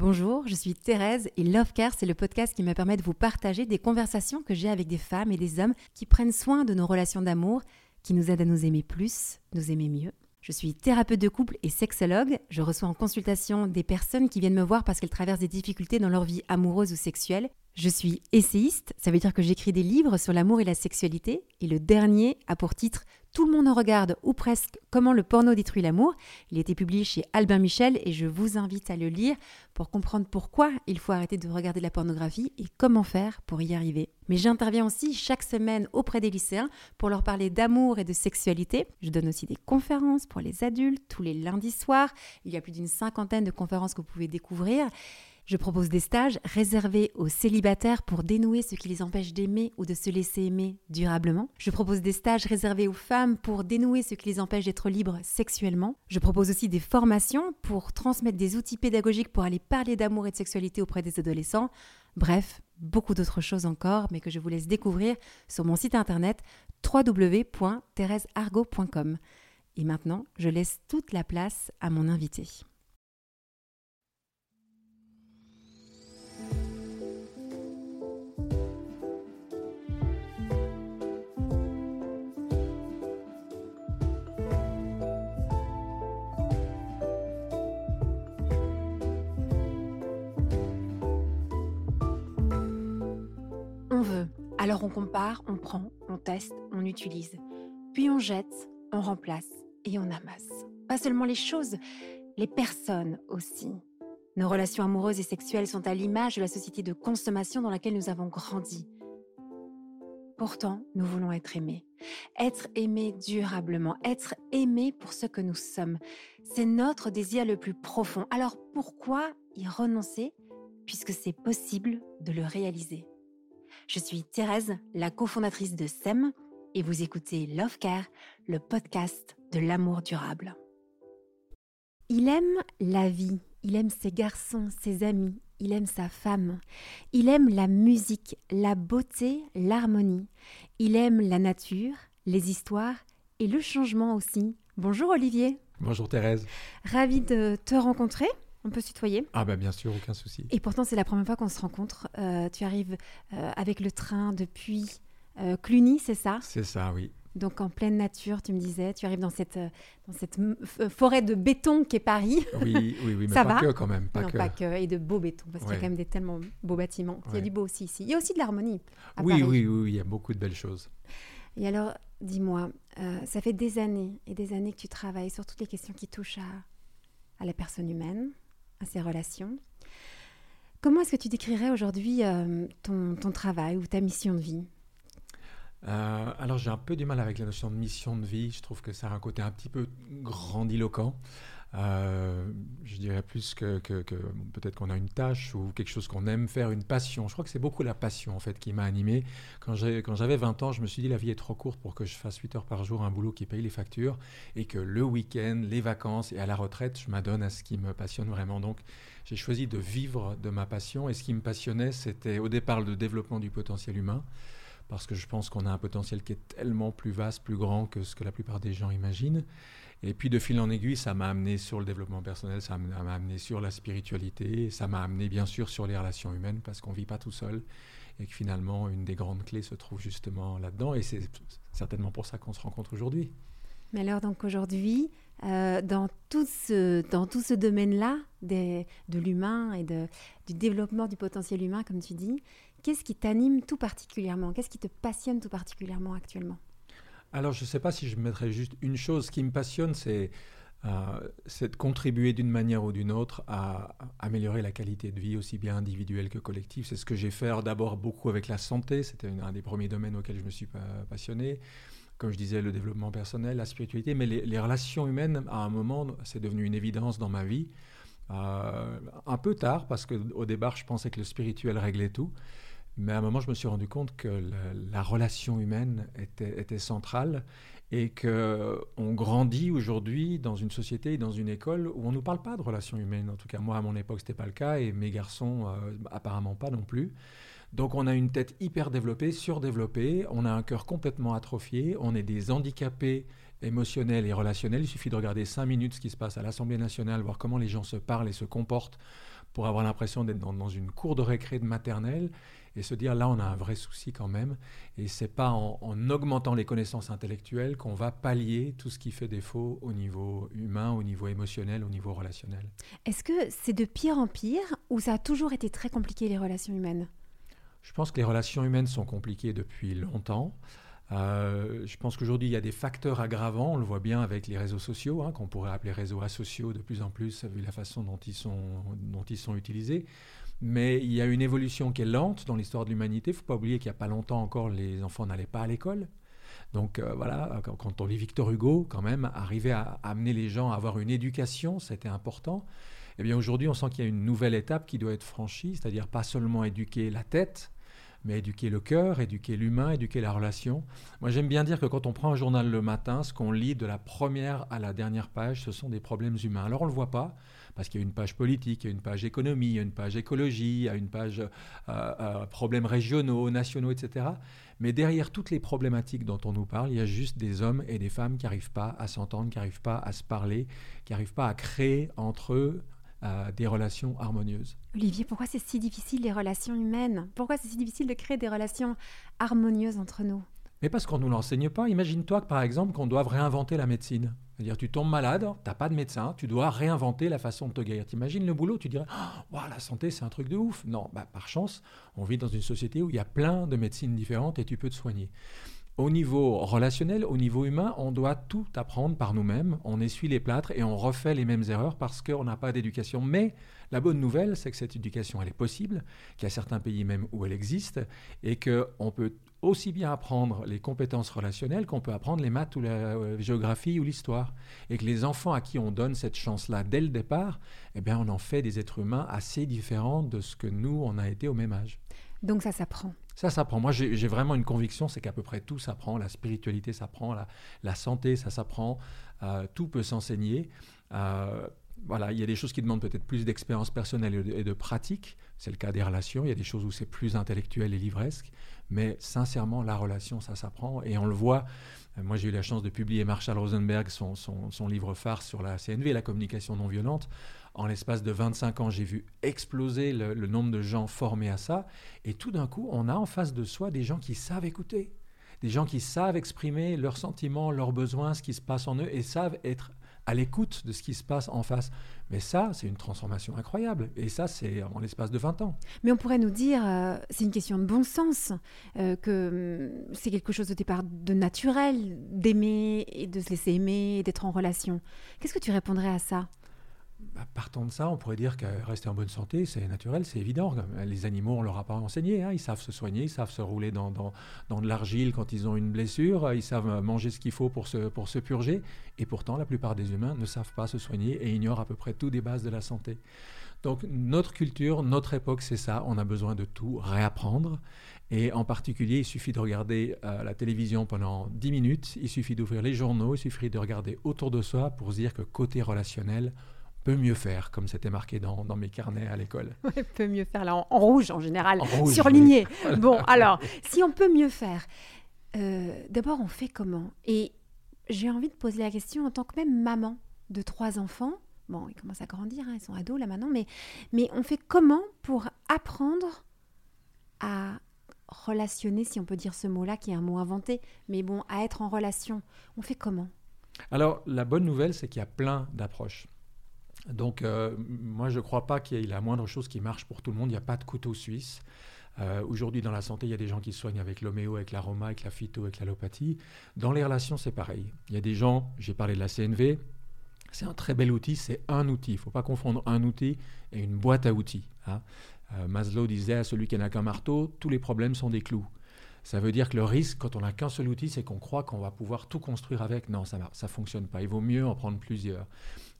Bonjour, je suis Thérèse et Love Care, c'est le podcast qui me permet de vous partager des conversations que j'ai avec des femmes et des hommes qui prennent soin de nos relations d'amour, qui nous aident à nous aimer plus, nous aimer mieux. Je suis thérapeute de couple et sexologue. Je reçois en consultation des personnes qui viennent me voir parce qu'elles traversent des difficultés dans leur vie amoureuse ou sexuelle. Je suis essayiste, ça veut dire que j'écris des livres sur l'amour et la sexualité. Et le dernier a pour titre tout le monde en regarde, ou presque, Comment le porno détruit l'amour. Il a été publié chez Albin Michel et je vous invite à le lire pour comprendre pourquoi il faut arrêter de regarder la pornographie et comment faire pour y arriver. Mais j'interviens aussi chaque semaine auprès des lycéens pour leur parler d'amour et de sexualité. Je donne aussi des conférences pour les adultes tous les lundis soirs. Il y a plus d'une cinquantaine de conférences que vous pouvez découvrir. Je propose des stages réservés aux célibataires pour dénouer ce qui les empêche d'aimer ou de se laisser aimer durablement. Je propose des stages réservés aux femmes pour dénouer ce qui les empêche d'être libres sexuellement. Je propose aussi des formations pour transmettre des outils pédagogiques pour aller parler d'amour et de sexualité auprès des adolescents. Bref, beaucoup d'autres choses encore, mais que je vous laisse découvrir sur mon site internet www.thérèseargot.com. Et maintenant, je laisse toute la place à mon invité. Alors on compare, on prend, on teste, on utilise. Puis on jette, on remplace et on amasse. Pas seulement les choses, les personnes aussi. Nos relations amoureuses et sexuelles sont à l'image de la société de consommation dans laquelle nous avons grandi. Pourtant, nous voulons être aimés. Être aimés durablement, être aimés pour ce que nous sommes. C'est notre désir le plus profond. Alors pourquoi y renoncer puisque c'est possible de le réaliser? Je suis Thérèse, la cofondatrice de SEM, et vous écoutez Love Care, le podcast de l'amour durable. Il aime la vie, il aime ses garçons, ses amis, il aime sa femme, il aime la musique, la beauté, l'harmonie, il aime la nature, les histoires et le changement aussi. Bonjour Olivier. Bonjour Thérèse. Ravi de te rencontrer. On peut se tutoyer? Ah bah bien sûr, aucun souci. Et pourtant, c'est la première fois qu'on se rencontre. Euh, tu arrives euh, avec le train depuis euh, Cluny, c'est ça? C'est ça, oui. Donc en pleine nature, tu me disais, tu arrives dans cette, dans cette forêt de béton qu'est Paris. Oui, oui, oui, mais ça pas va? que quand même. Pas non, que. pas que. Et de beaux bétons, parce qu'il y a quand même des tellement beaux bâtiments. Il y a du beau aussi ici. Il y a aussi de l'harmonie. Oui, Paris. oui, oui, il y a beaucoup de belles choses. Et alors, dis-moi, ça fait des années et des années que tu travailles sur toutes les questions qui touchent à, à la personne humaine, à ses relations. Comment est-ce que tu décrirais aujourd'hui euh, ton, ton travail ou ta mission de vie? Euh, alors j'ai un peu du mal avec la notion de mission de vie. Je trouve que ça a un côté un petit peu grandiloquent. Euh, je dirais plus que, que- peut-être qu'on a une tâche ou quelque chose qu'on aime faire, une passion. Je crois que c'est beaucoup la passion en fait qui m'a animé. Quand j'avais 20 ans, je me suis dit la vie est trop courte pour que je fasse 8 heures par jour un boulot qui paye les factures et que le week-end, les vacances et à la retraite, je m'adonne à ce qui me passionne vraiment. Donc j'ai choisi de vivre de ma passion et ce qui me passionnait, c'était au départ le développement du potentiel humain parce que je pense qu'on a un potentiel qui est tellement plus vaste, plus grand que ce que la plupart des gens imaginent. Et puis de fil en aiguille, ça m'a amené sur le développement personnel, ça m'a amené sur la spiritualité, ça m'a amené bien sûr sur les relations humaines, parce qu'on ne vit pas tout seul, et que finalement, une des grandes clés se trouve justement là-dedans, et c'est certainement pour ça qu'on se rencontre aujourd'hui. Mais alors, donc aujourd'hui, euh, dans tout ce, ce domaine-là de l'humain et du développement du potentiel humain, comme tu dis, qu'est-ce qui t'anime tout particulièrement? Qu'est-ce qui te passionne tout particulièrement actuellement? Alors, je ne sais pas si je mettrais juste une chose. Ce qui me passionne, c'est euh, de contribuer d'une manière ou d'une autre à améliorer la qualité de vie, aussi bien individuelle que collective. C'est ce que j'ai fait d'abord beaucoup avec la santé. C'était un des premiers domaines auxquels je me suis pa- passionné. Comme je disais, le développement personnel, la spiritualité, mais les, les relations humaines, à un moment, c'est devenu une évidence dans ma vie. Euh, un peu tard, parce qu'au départ, je pensais que le spirituel réglait tout. Mais à un moment, je me suis rendu compte que la, la relation humaine était, centrale et que on grandit aujourd'hui dans une société, dans une école où on ne nous parle pas de relations humaines. En tout cas, moi, à mon époque, c'était pas le cas et mes garçons, euh, apparemment pas non plus. Donc, on a une tête hyper développée, surdéveloppée, on a un cœur complètement atrophié, on est des handicapés émotionnels et relationnels. Il suffit de regarder cinq minutes ce qui se passe à l'Assemblée nationale, voir comment les gens se parlent et se comportent pour avoir l'impression d'être dans, une cour de récré de maternelle et se dire là on a un vrai souci quand même et c'est pas en, augmentant les connaissances intellectuelles qu'on va pallier tout ce qui fait défaut au niveau humain, au niveau émotionnel, au niveau relationnel. Est-ce que c'est de pire en pire ou ça a toujours été très compliqué les relations humaines? Je pense que les relations humaines sont compliquées depuis longtemps. Euh, je pense qu'aujourd'hui, il y a des facteurs aggravants. On le voit bien avec les réseaux sociaux, hein, qu'on pourrait appeler réseaux asociaux de plus en plus, vu la façon dont ils sont, dont ils sont utilisés. Mais il y a une évolution qui est lente dans l'histoire de l'humanité. Il ne faut pas oublier qu'il n'y a pas longtemps encore, les enfants n'allaient pas à l'école. Donc euh, voilà, quand on lit Victor Hugo, quand même, arriver à, amener les gens à avoir une éducation, c'était important. Eh bien aujourd'hui, on sent qu'il y a une nouvelle étape qui doit être franchie, c'est-à-dire pas seulement éduquer la tête, mais éduquer le cœur, éduquer l'humain, éduquer la relation. Moi, j'aime bien dire que quand on prend un journal le matin, ce qu'on lit de la première à la dernière page, ce sont des problèmes humains. Alors, on ne le voit pas, parce qu'il y a une page politique, il y a une page économie, il y a une page écologie, il y a une page euh, euh, problèmes régionaux, nationaux, etc. Mais derrière toutes les problématiques dont on nous parle, il y a juste des hommes et des femmes qui n'arrivent pas à s'entendre, qui n'arrivent pas à se parler, qui n'arrivent pas à créer entre eux des relations harmonieuses. Olivier, pourquoi c'est si difficile les relations humaines? Pourquoi c'est si difficile de créer des relations harmonieuses entre nous? Mais parce qu'on ne nous l'enseigne pas. Imagine-toi par exemple qu'on doive réinventer la médecine. C'est-à-dire tu tombes malade, tu n'as pas de médecin, tu dois réinventer la façon de te guérir. T'imagines le boulot, tu dirais oh, la santé c'est un truc de ouf. Non, bah, par chance, on vit dans une société où il y a plein de médecines différentes et tu peux te soigner. Au niveau relationnel, au niveau humain, on doit tout apprendre par nous-mêmes. On essuie les plâtres et on refait les mêmes erreurs parce qu'on n'a pas d'éducation. Mais la bonne nouvelle, c'est que cette éducation, elle est possible, qu'il y a certains pays même où elle existe et qu'on peut aussi bien apprendre les compétences relationnelles qu'on peut apprendre les maths ou la géographie ou l'histoire. Et que les enfants à qui on donne cette chance-là dès le départ, eh bien, on en fait des êtres humains assez différents de ce que nous, on a été au même âge. Donc ça s'apprend. Ça s'apprend. Moi, j'ai vraiment une conviction, c'est qu'à peu près tout s'apprend. La spiritualité s'apprend, la, la, santé, ça s'apprend. Euh, tout peut s'enseigner. Euh, voilà, il y a des choses qui demandent peut-être plus d'expérience personnelle et de, pratique. C'est le cas des relations. Il y a des choses où c'est plus intellectuel et livresque. Mais sincèrement, la relation, ça s'apprend. Et on le voit. Euh, moi, j'ai eu la chance de publier Marshall Rosenberg, son, son, livre phare sur la CNV, la communication non violente. En l'espace de 25 ans, j'ai vu exploser le, nombre de gens formés à ça. Et tout d'un coup, on a en face de soi des gens qui savent écouter, des gens qui savent exprimer leurs sentiments, leurs besoins, ce qui se passe en eux, et savent être à l'écoute de ce qui se passe en face. Mais ça, c'est une transformation incroyable. Et ça, c'est en l'espace de 20 ans. Mais on pourrait nous dire, euh, c'est une question de bon sens, euh, que hum, c'est quelque chose au départ de naturel, d'aimer et de se laisser aimer, d'être en relation. Qu'est-ce que tu répondrais à ça? Bah, partant de ça, on pourrait dire que rester en bonne santé, c'est naturel, c'est évident. Les animaux, on leur a pas enseigné. Hein. Ils savent se soigner, ils savent se rouler dans, dans, de l'argile quand ils ont une blessure, ils savent manger ce qu'il faut pour se, pour se purger. Et pourtant, la plupart des humains ne savent pas se soigner et ignorent à peu près tout des bases de la santé. Donc notre culture, notre époque, c'est ça. On a besoin de tout réapprendre. Et en particulier, il suffit de regarder euh, la télévision pendant 10 minutes, il suffit d'ouvrir les journaux, il suffit de regarder autour de soi pour se dire que côté relationnel, peut mieux faire, comme c'était marqué dans, dans, mes carnets à l'école. Ouais, peut mieux faire, là, en, rouge en général, surligné. Bon, alors, si on peut mieux faire, euh, d'abord, on fait comment? Et j'ai envie de poser la question en tant que même maman de trois enfants. Bon, ils commencent à grandir, hein, ils sont ados là maintenant, mais, mais on fait comment pour apprendre à relationner, si on peut dire ce mot-là, qui est un mot inventé, mais bon, à être en relation? On fait comment? Alors, la bonne nouvelle, c'est qu'il y a plein d'approches. Donc, euh, moi, je ne crois pas qu'il y ait la moindre chose qui marche pour tout le monde. Il n'y a pas de couteau suisse. Euh, aujourd'hui, dans la santé, il y a des gens qui soignent avec l'homéo, avec l'aroma, avec la phyto, avec l'allopathie. Dans les relations, c'est pareil. Il y a des gens, j'ai parlé de la CNV, c'est un très bel outil, c'est un outil. Il ne faut pas confondre un outil et une boîte à outils. Hein. Euh, Maslow disait à celui qui n'a qu'un marteau, tous les problèmes sont des clous. Ça veut dire que le risque, quand on n'a qu'un seul outil, c'est qu'on croit qu'on va pouvoir tout construire avec. Non, ça ne fonctionne pas. Il vaut mieux en prendre plusieurs.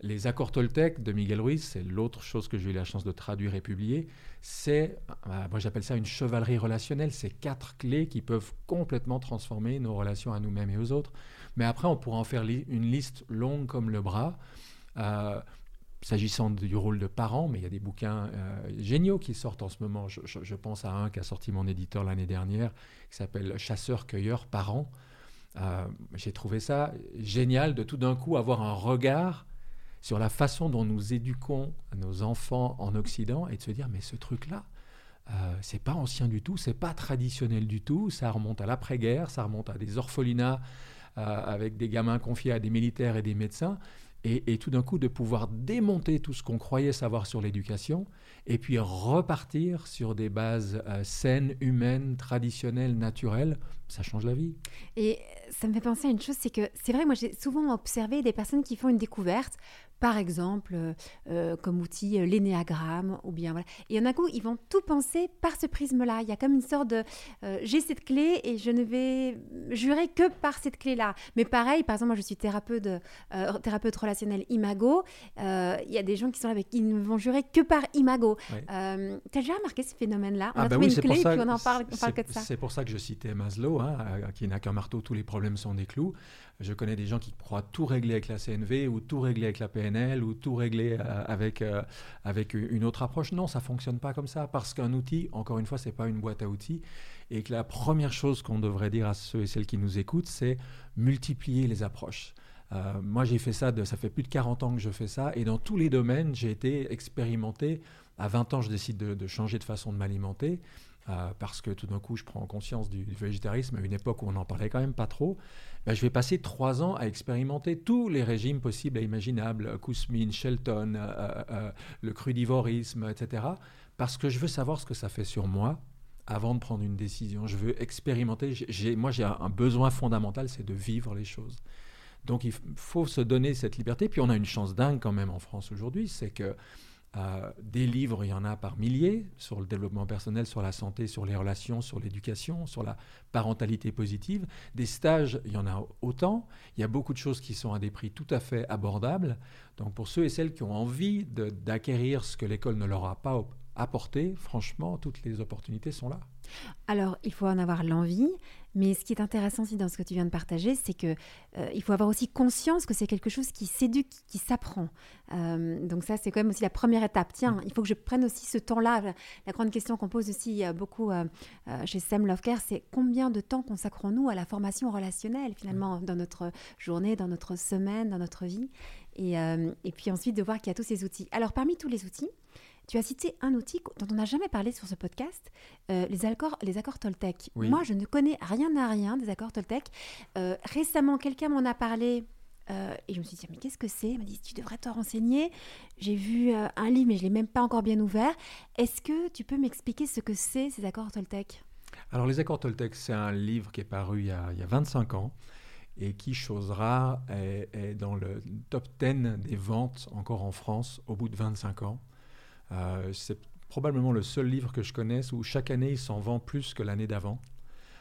Les accords Toltec de Miguel Ruiz, c'est l'autre chose que j'ai eu la chance de traduire et publier. C'est, euh, moi j'appelle ça une chevalerie relationnelle. C'est quatre clés qui peuvent complètement transformer nos relations à nous-mêmes et aux autres. Mais après, on pourra en faire une liste longue comme le bras. Euh, s'agissant du rôle de parent, mais il y a des bouquins euh, géniaux qui sortent en ce moment. Je, pense à un qui a sorti mon éditeur l'année dernière, qui s'appelle Chasseur-cueilleur parent. J'ai trouvé ça génial de tout d'un coup avoir un regard sur la façon dont nous éduquons nos enfants en Occident et de se dire mais ce truc-là, euh, c'est pas ancien du tout, c'est pas traditionnel du tout, ça remonte à l'après-guerre, ça remonte à des orphelinats euh, avec des gamins confiés à des militaires et des médecins, et, tout d'un coup de pouvoir démonter tout ce qu'on croyait savoir sur l'éducation, et puis repartir sur des bases euh, saines, humaines, traditionnelles, naturelles, ça change la vie. Et ça me fait penser à une chose, c'est que c'est vrai, moi j'ai souvent observé des personnes qui font une découverte, par exemple, euh, euh, comme outil, euh, l'énéagramme, ou bien voilà. Et il y en a coup, ils vont tout penser par ce prisme-là. Il y a comme une sorte de j'ai cette clé et je ne vais jurer que par cette clé-là. Mais pareil, par exemple, moi je suis thérapeute, thérapeute relationnel imago. Il y a des gens qui sont là avec qui ne vont jurer que par imago. tu as déjà remarqué ce phénomène-là? On ah a bah trouvé une clé et puis on en parle, parle que de ça. C'est pour ça que je citais Maslow, hein, qui n'a qu'un marteau, tous les problèmes sont des clous. Je connais des gens qui croient tout régler avec la CNV ou tout régler avec la PNL ou tout régler euh, avec, euh, avec une autre approche. Non, ça fonctionne pas comme ça parce qu'un outil, encore une fois, c'est pas une boîte à outils et que la première chose qu'on devrait dire à ceux et celles qui nous écoutent, c'est multiplier les approches. Euh, moi, j'ai fait ça, de, ça fait plus de 40 ans que je fais ça, et dans tous les domaines, j'ai été expérimenté. À 20 ans, je décide de, de changer de façon de m'alimenter. Euh, parce que tout d'un coup, je prends conscience du, végétarisme à une époque où on n'en parlait quand même pas trop, ben, je vais passer trois ans à expérimenter tous les régimes possibles et imaginables, Kousmine, Shelton, euh, euh, le crudivorisme, etc., parce que je veux savoir ce que ça fait sur moi avant de prendre une décision. Je veux expérimenter. moi, j'ai un besoin fondamental, c'est de vivre les choses. Donc, il faut se donner cette liberté. Puis, on a une chance dingue quand même en France aujourd'hui, c'est que euh, des livres, il y en a par milliers sur le développement personnel, sur la santé, sur les relations, sur l'éducation, sur la parentalité positive. Des stages, il y en a autant. Il y a beaucoup de choses qui sont à des prix tout à fait abordables. Donc pour ceux et celles qui ont envie d'acquérir ce que l'école ne leur a pas apporter, franchement, toutes les opportunités sont là. Alors, il faut en avoir l'envie, mais ce qui est intéressant aussi dans ce que tu viens de partager, c'est que euh, il faut avoir aussi conscience que c'est quelque chose qui s'éduque, qui s'apprend. Euh, donc ça, c'est quand même aussi la première étape. Tiens, il faut que je prenne aussi ce temps-là. La grande question qu'on pose aussi euh, beaucoup chez Sam Lovecare, c'est combien de temps consacrons-nous à la formation relationnelle finalement dans notre journée, dans notre semaine, dans notre vie, et, et puis ensuite de voir qu'il y a tous ces outils. Alors parmi tous les outils, tu as cité un outil dont on n'a jamais parlé sur ce podcast, euh, les, accords, les accords Toltec. Moi, je ne connais rien à rien des accords Toltec. Euh, récemment, quelqu'un m'en a parlé euh, et je me suis dit, mais qu'est-ce que c'est? Il m'a dit, tu devrais te renseigner. J'ai vu un livre, mais je ne l'ai même pas encore bien ouvert. Est-ce que tu peux m'expliquer ce que c'est, ces accords Toltec? Alors, les accords Toltec, c'est un livre qui est paru il y a, il y a 25 ans et qui, chose rare, est, dans le top 10 des ventes encore en France au bout de 25 ans. Euh, c'est probablement le seul livre que je connaisse où chaque année il s'en vend plus que l'année d'avant.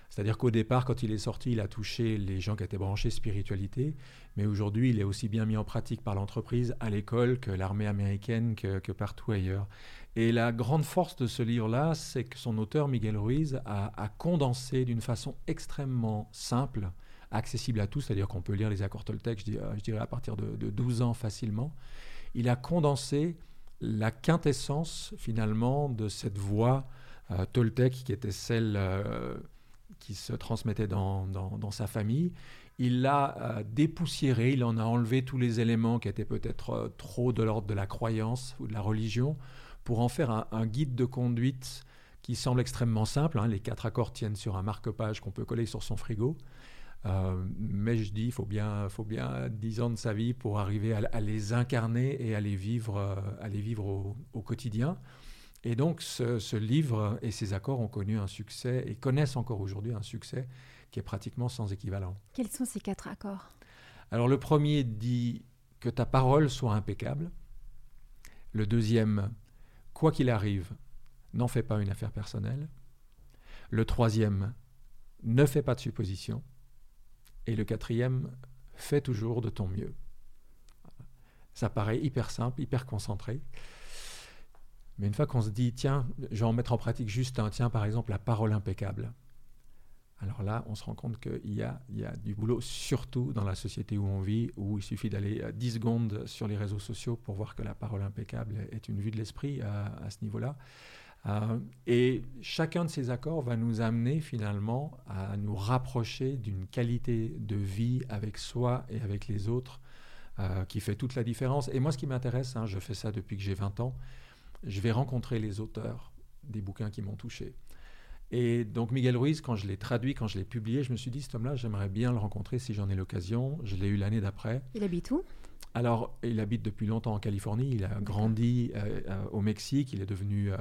C'est-à-dire qu'au départ, quand il est sorti, il a touché les gens qui étaient branchés spiritualité, mais aujourd'hui, il est aussi bien mis en pratique par l'entreprise, à l'école, que l'armée américaine, que, partout ailleurs. Et la grande force de ce livre-là, c'est que son auteur, Miguel Ruiz, a, condensé d'une façon extrêmement simple, accessible à tous, c'est-à-dire qu'on peut lire les accords Toltec, je, dirais à partir de, de 12 ans facilement. Il a condensé la quintessence finalement de cette voix euh, Toltec qui était celle euh, qui se transmettait dans, sa famille. Il l'a euh, dépoussiéré, il en a enlevé tous les éléments qui étaient peut-être trop de l'ordre de la croyance ou de la religion pour en faire un, guide de conduite qui semble extrêmement simple. Hein. Les quatre accords tiennent sur un marque-page qu'on peut coller sur son frigo. Euh, mais je dis, il faut bien, faut bien 10 ans de sa vie pour arriver à, les incarner et à les vivre, euh, à les vivre au, quotidien. Et donc, ce, livre et ses accords ont connu un succès et connaissent encore aujourd'hui un succès qui est pratiquement sans équivalent. Quels sont ces quatre accords? Alors, le premier dit que ta parole soit impeccable. Le deuxième, quoi qu'il arrive, n'en fais pas une affaire personnelle. Le troisième, ne fais pas de suppositions. Et le quatrième, fais toujours de ton mieux. Ça paraît hyper simple, hyper concentré. Mais une fois qu'on se dit, tiens, je vais en mettre en pratique juste un, tiens, par exemple, la parole impeccable. Alors là, on se rend compte qu'il y a, il y a du boulot, surtout dans la société où on vit, où il suffit d'aller 10 secondes sur les réseaux sociaux pour voir que la parole impeccable est une vue de l'esprit à ce niveau-là. Euh, et chacun de ces accords va nous amener finalement à nous rapprocher d'une qualité de vie avec soi et avec les autres qui fait toute la différence. Et moi, ce qui m'intéresse, hein, je fais ça depuis que j'ai 20 ans, je vais rencontrer les auteurs des bouquins qui m'ont touché. Et donc Miguel Ruiz, quand je l'ai traduit, quand je l'ai publié, je me suis dit, cet homme-là, j'aimerais bien le rencontrer si j'en ai l'occasion. Je l'ai eu l'année d'après. Il habite où? Alors, il habite depuis longtemps en Californie. Il a grandi euh, euh, au Mexique. Il est devenu euh,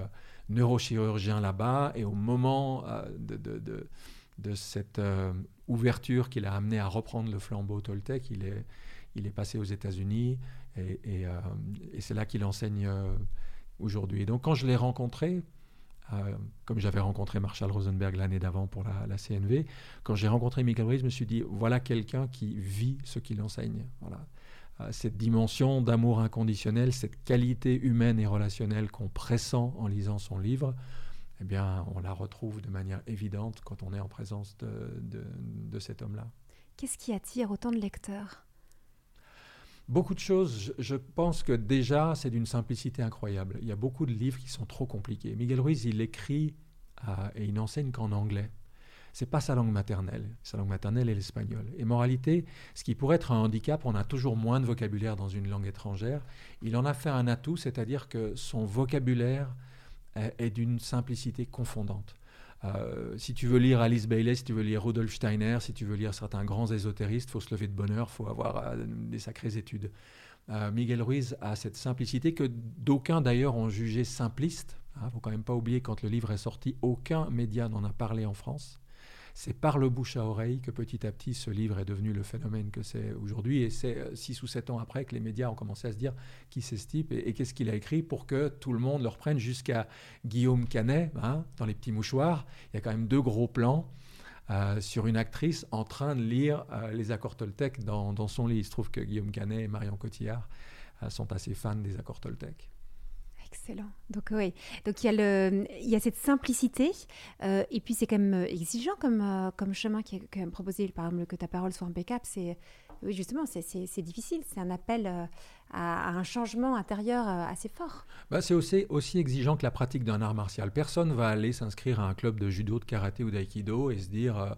neurochirurgien là-bas. Et au moment de, de, cette ouverture qui l'a amené à reprendre le flambeau Toltec, il est, passé aux États-Unis. Et, et, c'est là qu'il enseigne aujourd'hui. Et donc, quand je l'ai rencontré, euh, comme j'avais rencontré Marshall Rosenberg l'année d'avant pour la, CNV, quand j'ai rencontré Michael Ruiz, je me suis dit, voilà quelqu'un qui vit ce qu'il enseigne. Voilà. Cette dimension d'amour inconditionnel, cette qualité humaine et relationnelle qu'on pressent en lisant son livre, eh bien, on la retrouve de manière évidente quand on est en présence de, de cet homme-là. Qu'est-ce qui attire autant de lecteurs? Beaucoup de choses, je, pense que déjà, c'est d'une simplicité incroyable. Il y a beaucoup de livres qui sont trop compliqués. Miguel Ruiz, il écrit et il n'enseigne qu'en anglais. C'est pas sa langue maternelle. Sa langue maternelle est l'espagnol. Et moralité, ce qui pourrait être un handicap, on a toujours moins de vocabulaire dans une langue étrangère. Il en a fait un atout, c'est-à-dire que son vocabulaire est d'une simplicité confondante. Euh, si tu veux lire Alice Bailey, si tu veux lire Rudolf Steiner, si tu veux lire certains grands ésotéristes, faut se lever de il faut avoir euh, des sacrées études. Euh, Miguel Ruiz a cette simplicité que d'aucuns d'ailleurs ont jugé simpliste. Il hein, ne faut quand même pas oublier quand le livre est sorti, aucun média n'en a parlé en France. C'est par le bouche à oreille que petit à petit ce livre est devenu le phénomène que c'est aujourd'hui. Et c'est euh, six ou sept ans après que les médias ont commencé à se dire qui c'est ce type? Et, qu'est-ce qu'il a écrit pour que tout le monde le reprenne jusqu'à Guillaume Canet hein, dans Les Petits Mouchoirs. Il y a quand même deux gros plans. Euh, sur une actrice en train de lire euh, les accords Toltec dans, son lit. Il se trouve que Guillaume Canet et Marion Cotillard sont assez fans des accords Toltec. Excellent. Donc oui, donc il y a le, il y a cette simplicité euh, et puis c'est quand même euh, exigeant comme euh, comme chemin qui est quand même proposé. Par exemple que ta parole soit impeccable, c'est oui justement c'est difficile, c'est un appel à, un changement intérieur assez fort. Bah, c'est aussi exigeant que la pratique d'un art martial. Personne va aller s'inscrire à un club de judo, de karaté ou d'aïkido et se dire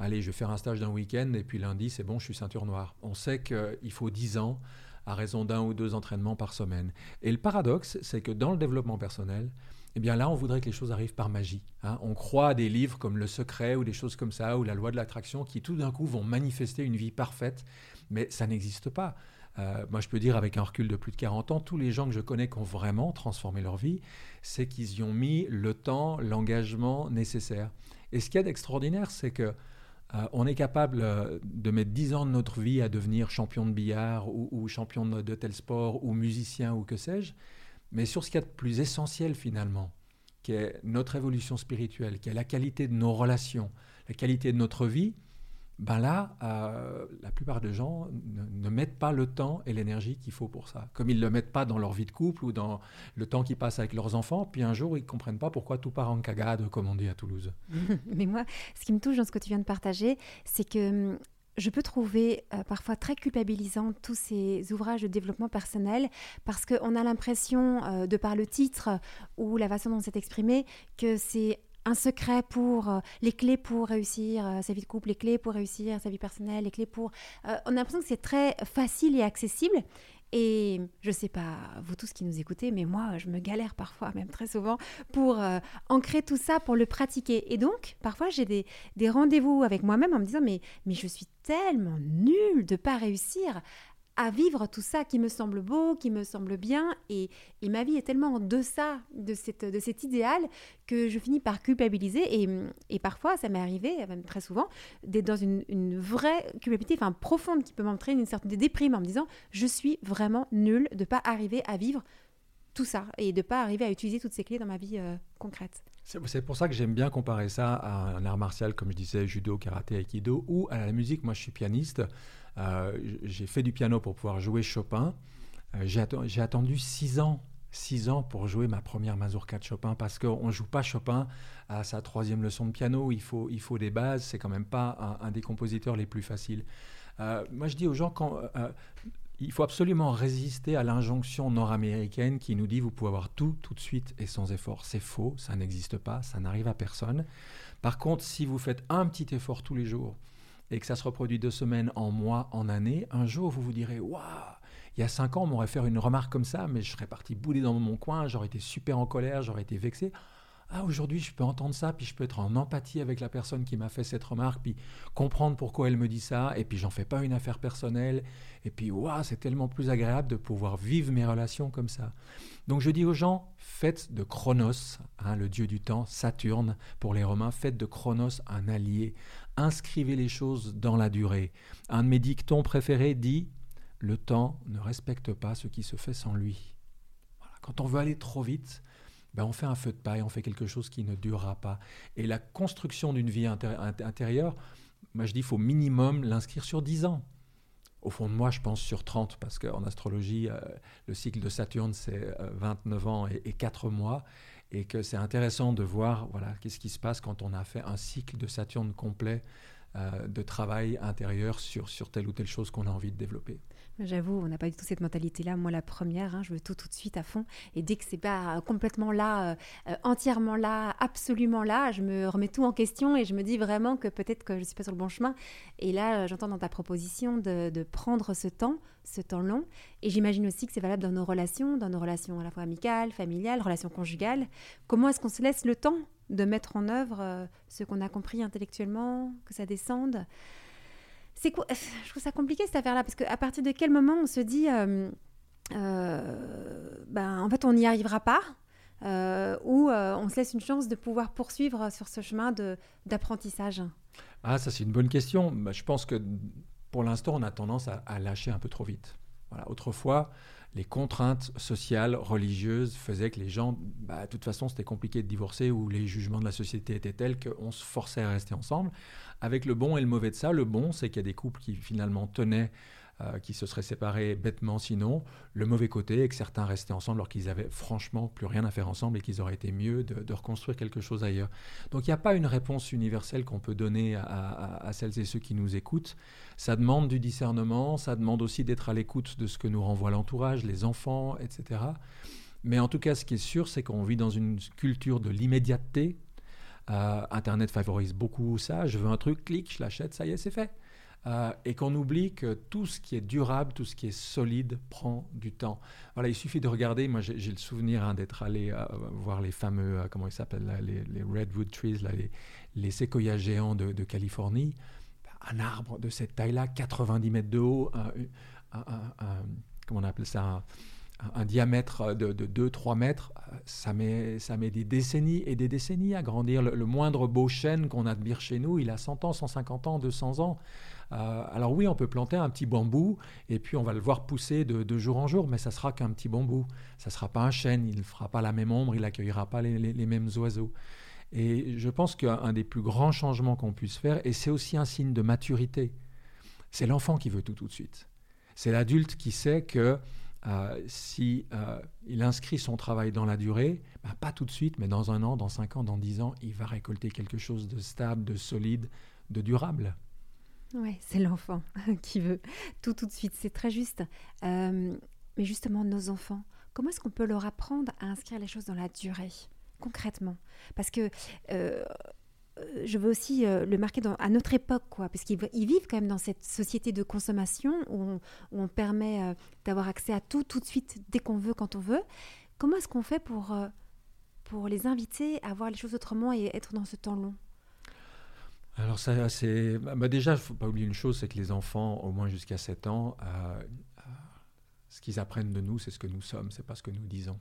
allez je vais faire un stage d'un week-end et puis lundi c'est bon je suis ceinture noire. On sait qu'il faut 10 ans à raison d'un ou deux entraînements par semaine. Et le paradoxe, c'est que dans le développement personnel, eh bien là, on voudrait que les choses arrivent par magie. Hein. On croit à des livres comme Le Secret ou des choses comme ça, ou La Loi de l'attraction, qui tout d'un coup vont manifester une vie parfaite, mais ça n'existe pas. Euh, moi, je peux dire avec un recul de plus de 40 ans, tous les gens que je connais qui ont vraiment transformé leur vie, c'est qu'ils y ont mis le temps, l'engagement nécessaire. Et ce qu'il y a d'extraordinaire, c'est que euh, on est capable euh, de mettre 10 ans de notre vie à devenir champion de billard ou, champion de, tel sport ou musicien ou que sais-je, mais sur ce qu'il y a de plus essentiel finalement, qui est notre évolution spirituelle, qui est la qualité de nos relations, la qualité de notre vie, ben là, euh, la plupart des gens ne, mettent pas le temps et l'énergie qu'il faut pour ça. Comme ils ne le mettent pas dans leur vie de couple ou dans le temps qu'ils passent avec leurs enfants, puis un jour, ils ne comprennent pas pourquoi tout part en cagade, comme on dit à Toulouse. Mais moi, ce qui me touche dans ce que tu viens de partager, c'est que hum, je peux trouver euh, parfois très culpabilisant tous ces ouvrages de développement personnel parce qu'on a l'impression, euh, de par le titre ou la façon dont c'est exprimé, que c'est un secret pour euh, les clés pour réussir euh, sa vie de couple, les clés pour réussir sa vie personnelle, les clés pour... Euh, on a l'impression que c'est très facile et accessible. Et je sais pas, vous tous qui nous écoutez, mais moi, je me galère parfois, même très souvent, pour ancrer tout ça, pour le pratiquer. Et donc, parfois, j'ai des, des rendez-vous avec moi-même en me disant, mais, mais je suis tellement nulle de pas réussir à vivre tout ça qui me semble beau, qui me semble bien. Et, ma vie est tellement en deçà de, cette, de cet idéal que je finis par culpabiliser. Et, parfois, ça m'est arrivé, même très souvent, d'être dans une, vraie culpabilité, enfin profonde, qui peut m'entraîner une certaine déprime en me disant je suis vraiment nulle de ne pas arriver à vivre tout ça et de ne pas arriver à utiliser toutes ces clés dans ma vie euh, concrète. C'est pour ça que j'aime bien comparer ça à un art martial, comme je disais, judo, karaté, aikido, ou à la musique. Moi, je suis pianiste. Euh, j'ai fait du piano pour pouvoir jouer Chopin. Euh, j'ai attendu six ans six ans pour jouer ma première mazurka de Chopin parce qu'on ne joue pas Chopin à sa troisième leçon de piano. Il faut, il faut des bases. C'est quand même pas un, des compositeurs les plus faciles. Euh, moi, je dis aux gens quand il faut absolument résister à l'injonction nord-américaine qui nous dit vous pouvez avoir tout tout de suite et sans effort. C'est faux, ça n'existe pas, ça n'arrive à personne. Par contre, si vous faites un petit effort tous les jours, et que ça se reproduit deux semaines, en mois, en année, un jour vous vous direz Waouh, Il y a cinq ans, on m'aurait fait une remarque comme ça, mais je serais parti bouler dans mon coin, j'aurais été super en colère, j'aurais été vexé. Ah, aujourd'hui, je peux entendre ça, puis je peux être en empathie avec la personne qui m'a fait cette remarque, puis comprendre pourquoi elle me dit ça, et puis j'en fais pas une affaire personnelle, et puis waouh, c'est tellement plus agréable de pouvoir vivre mes relations comme ça. Donc je dis aux gens, faites de Chronos, hein, le dieu du temps, Saturne pour les Romains, faites de Chronos un allié, inscrivez les choses dans la durée. Un de mes dictons préférés dit, le temps ne respecte pas ce qui se fait sans lui. Quand on veut aller trop vite, ben on fait un feu de paille, on fait quelque chose qui ne durera pas. Et la construction d'une vie intérieure, moi je dis, il faut minimum l'inscrire sur 10 ans. Au fond de moi, je pense sur 30, parce qu'en astrologie, euh, le cycle de Saturne, c'est 29 euh, ans et, et 4 mois, et que c'est intéressant de voir voilà, qu'est-ce qui se passe quand on a fait un cycle de Saturne complet euh, de travail intérieur sur, sur telle ou telle chose qu'on a envie de développer. J'avoue, on n'a pas du tout cette mentalité-là. Moi, la première, hein, je veux tout tout de suite à fond. Et dès que c'est pas complètement là, euh, euh, entièrement là, absolument là, je me remets tout en question et je me dis vraiment que peut-être que je suis pas sur le bon chemin. Et là, euh, j'entends dans ta proposition de, de, prendre ce temps, ce temps long. Et j'imagine aussi que c'est valable dans nos relations, dans nos relations à la fois amicales, familiales, relations conjugales. Comment est-ce qu'on se laisse le temps de mettre en œuvre ce qu'on a compris intellectuellement, que ça descende? C'est quoi Je trouve ça compliqué cette affaire-là parce qu'à partir de quel moment on se dit, euh, euh, ben en fait on n'y arrivera pas, euh, ou on se laisse une chance de pouvoir poursuivre sur ce chemin d'apprentissage? Ah ça c'est une bonne question. Bah, je pense que pour l'instant on a tendance à, lâcher un peu trop vite. Autrefois, les contraintes sociales, religieuses faisaient que les gens, bah, de toute façon, c'était compliqué de divorcer ou les jugements de la société étaient tels qu'on se forçait à rester ensemble avec le bon et le mauvais de ça. Le bon, c'est qu'il y a des couples qui finalement tenaient, euh, qui se seraient séparés bêtement sinon. Le mauvais côté est que certains restaient ensemble alors qu'ils avaient franchement plus rien à faire ensemble et qu'ils auraient été mieux de, reconstruire quelque chose ailleurs. Donc il n'y a pas une réponse universelle qu'on peut donner à, celles et ceux qui nous écoutent. Ça demande du discernement, ça demande aussi d'être à l'écoute de ce que nous renvoie l'entourage, les enfants, etc. Mais en tout cas, ce qui est sûr, c'est qu'on vit dans une culture de l'immédiateté, euh, Internet favorise beaucoup ça. Je veux un truc, clique, je l'achète, ça y est, c'est fait. Euh, et qu'on oublie que tout ce qui est durable, tout ce qui est solide prend du temps. Voilà, il suffit de regarder. Moi, j'ai le souvenir hein, d'être allé euh, voir les fameux, comment ils s'appellent, les, redwood trees, là, les, les, séquoias géants de, Californie. Un arbre de cette taille-là, 90 mètres de haut, un, comment on appelle ça un diamètre de, 2-3 mètres, ça met, ça met des décennies et des décennies à grandir. Le, moindre beau chêne qu'on admire chez nous, il a 100 ans, 150 ans, 200 ans. Euh, alors oui, on peut planter un petit bambou et puis on va le voir pousser de, jour en jour, mais ça sera qu'un petit bambou. Ça sera pas un chêne, il ne fera pas la même ombre, il n'accueillera pas les, les mêmes oiseaux. Et je pense qu'un des plus grands changements qu'on puisse faire, et c'est aussi un signe de maturité, c'est l'enfant qui veut tout tout de suite. C'est l'adulte qui sait que euh, si euh, il inscrit son travail dans la durée, ben, pas tout de suite, mais dans un an, dans cinq ans, dans dix ans, il va récolter quelque chose de stable, de solide, de durable. Oui, c'est l'enfant qui veut tout tout de suite, c'est très juste. Euh, mais justement, nos enfants, comment est-ce qu'on peut leur apprendre à inscrire les choses dans la durée, concrètement? Parce que euh, je veux aussi euh, le marquer à notre époque, quoi, parce qu'ils vivent quand même dans cette société de consommation où on, permet euh, d'avoir accès à tout tout de suite, dès qu'on veut, quand on veut. Comment est-ce qu'on fait pour, pour les inviter à voir les choses autrement et être dans ce temps long? Alors ça, c'est bah, déjà, il ne faut pas oublier une chose, c'est que les enfants, au moins jusqu'à 7 ans, ce qu'ils apprennent de nous, c'est ce que nous sommes, c'est pas ce que nous disons.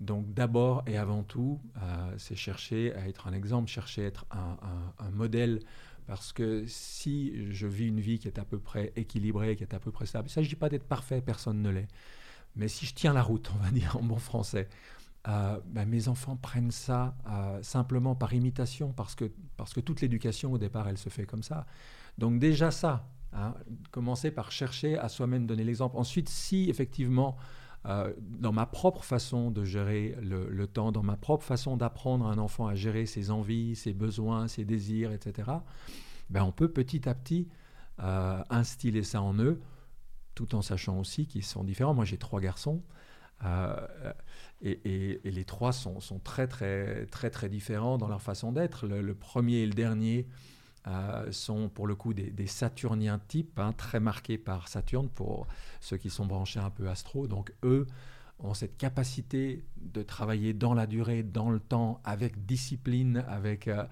Donc d'abord et avant tout, euh, c'est chercher à être un exemple, chercher à être un, modèle. Parce que si je vis une vie qui est à peu près équilibrée, qui est à peu près stable, il ne s'agit pas d'être parfait, personne ne l'est. Mais si je tiens la route, on va dire en bon français, euh, ben, mes enfants prennent ça euh, simplement par imitation, parce que, parce que toute l'éducation au départ, elle se fait comme ça. Donc déjà ça, hein, commencer par chercher à soi-même donner l'exemple. Ensuite, si effectivement euh, dans ma propre façon de gérer le, temps, dans ma propre façon d'apprendre un enfant à gérer ses envies, ses besoins, ses désirs, etc., ben on peut petit à petit instiller ça en eux, tout en sachant aussi qu'ils sont différents. Moi, j'ai trois garçons. Euh, et, les trois sont, très très très très différents dans leur façon d'être. Le, premier et le dernier euh, sont pour le coup des, Saturniens types, hein, très marqués par Saturne pour ceux qui sont branchés un peu astro. Donc eux ont cette capacité de travailler dans la durée, dans le temps, avec discipline, avec, euh,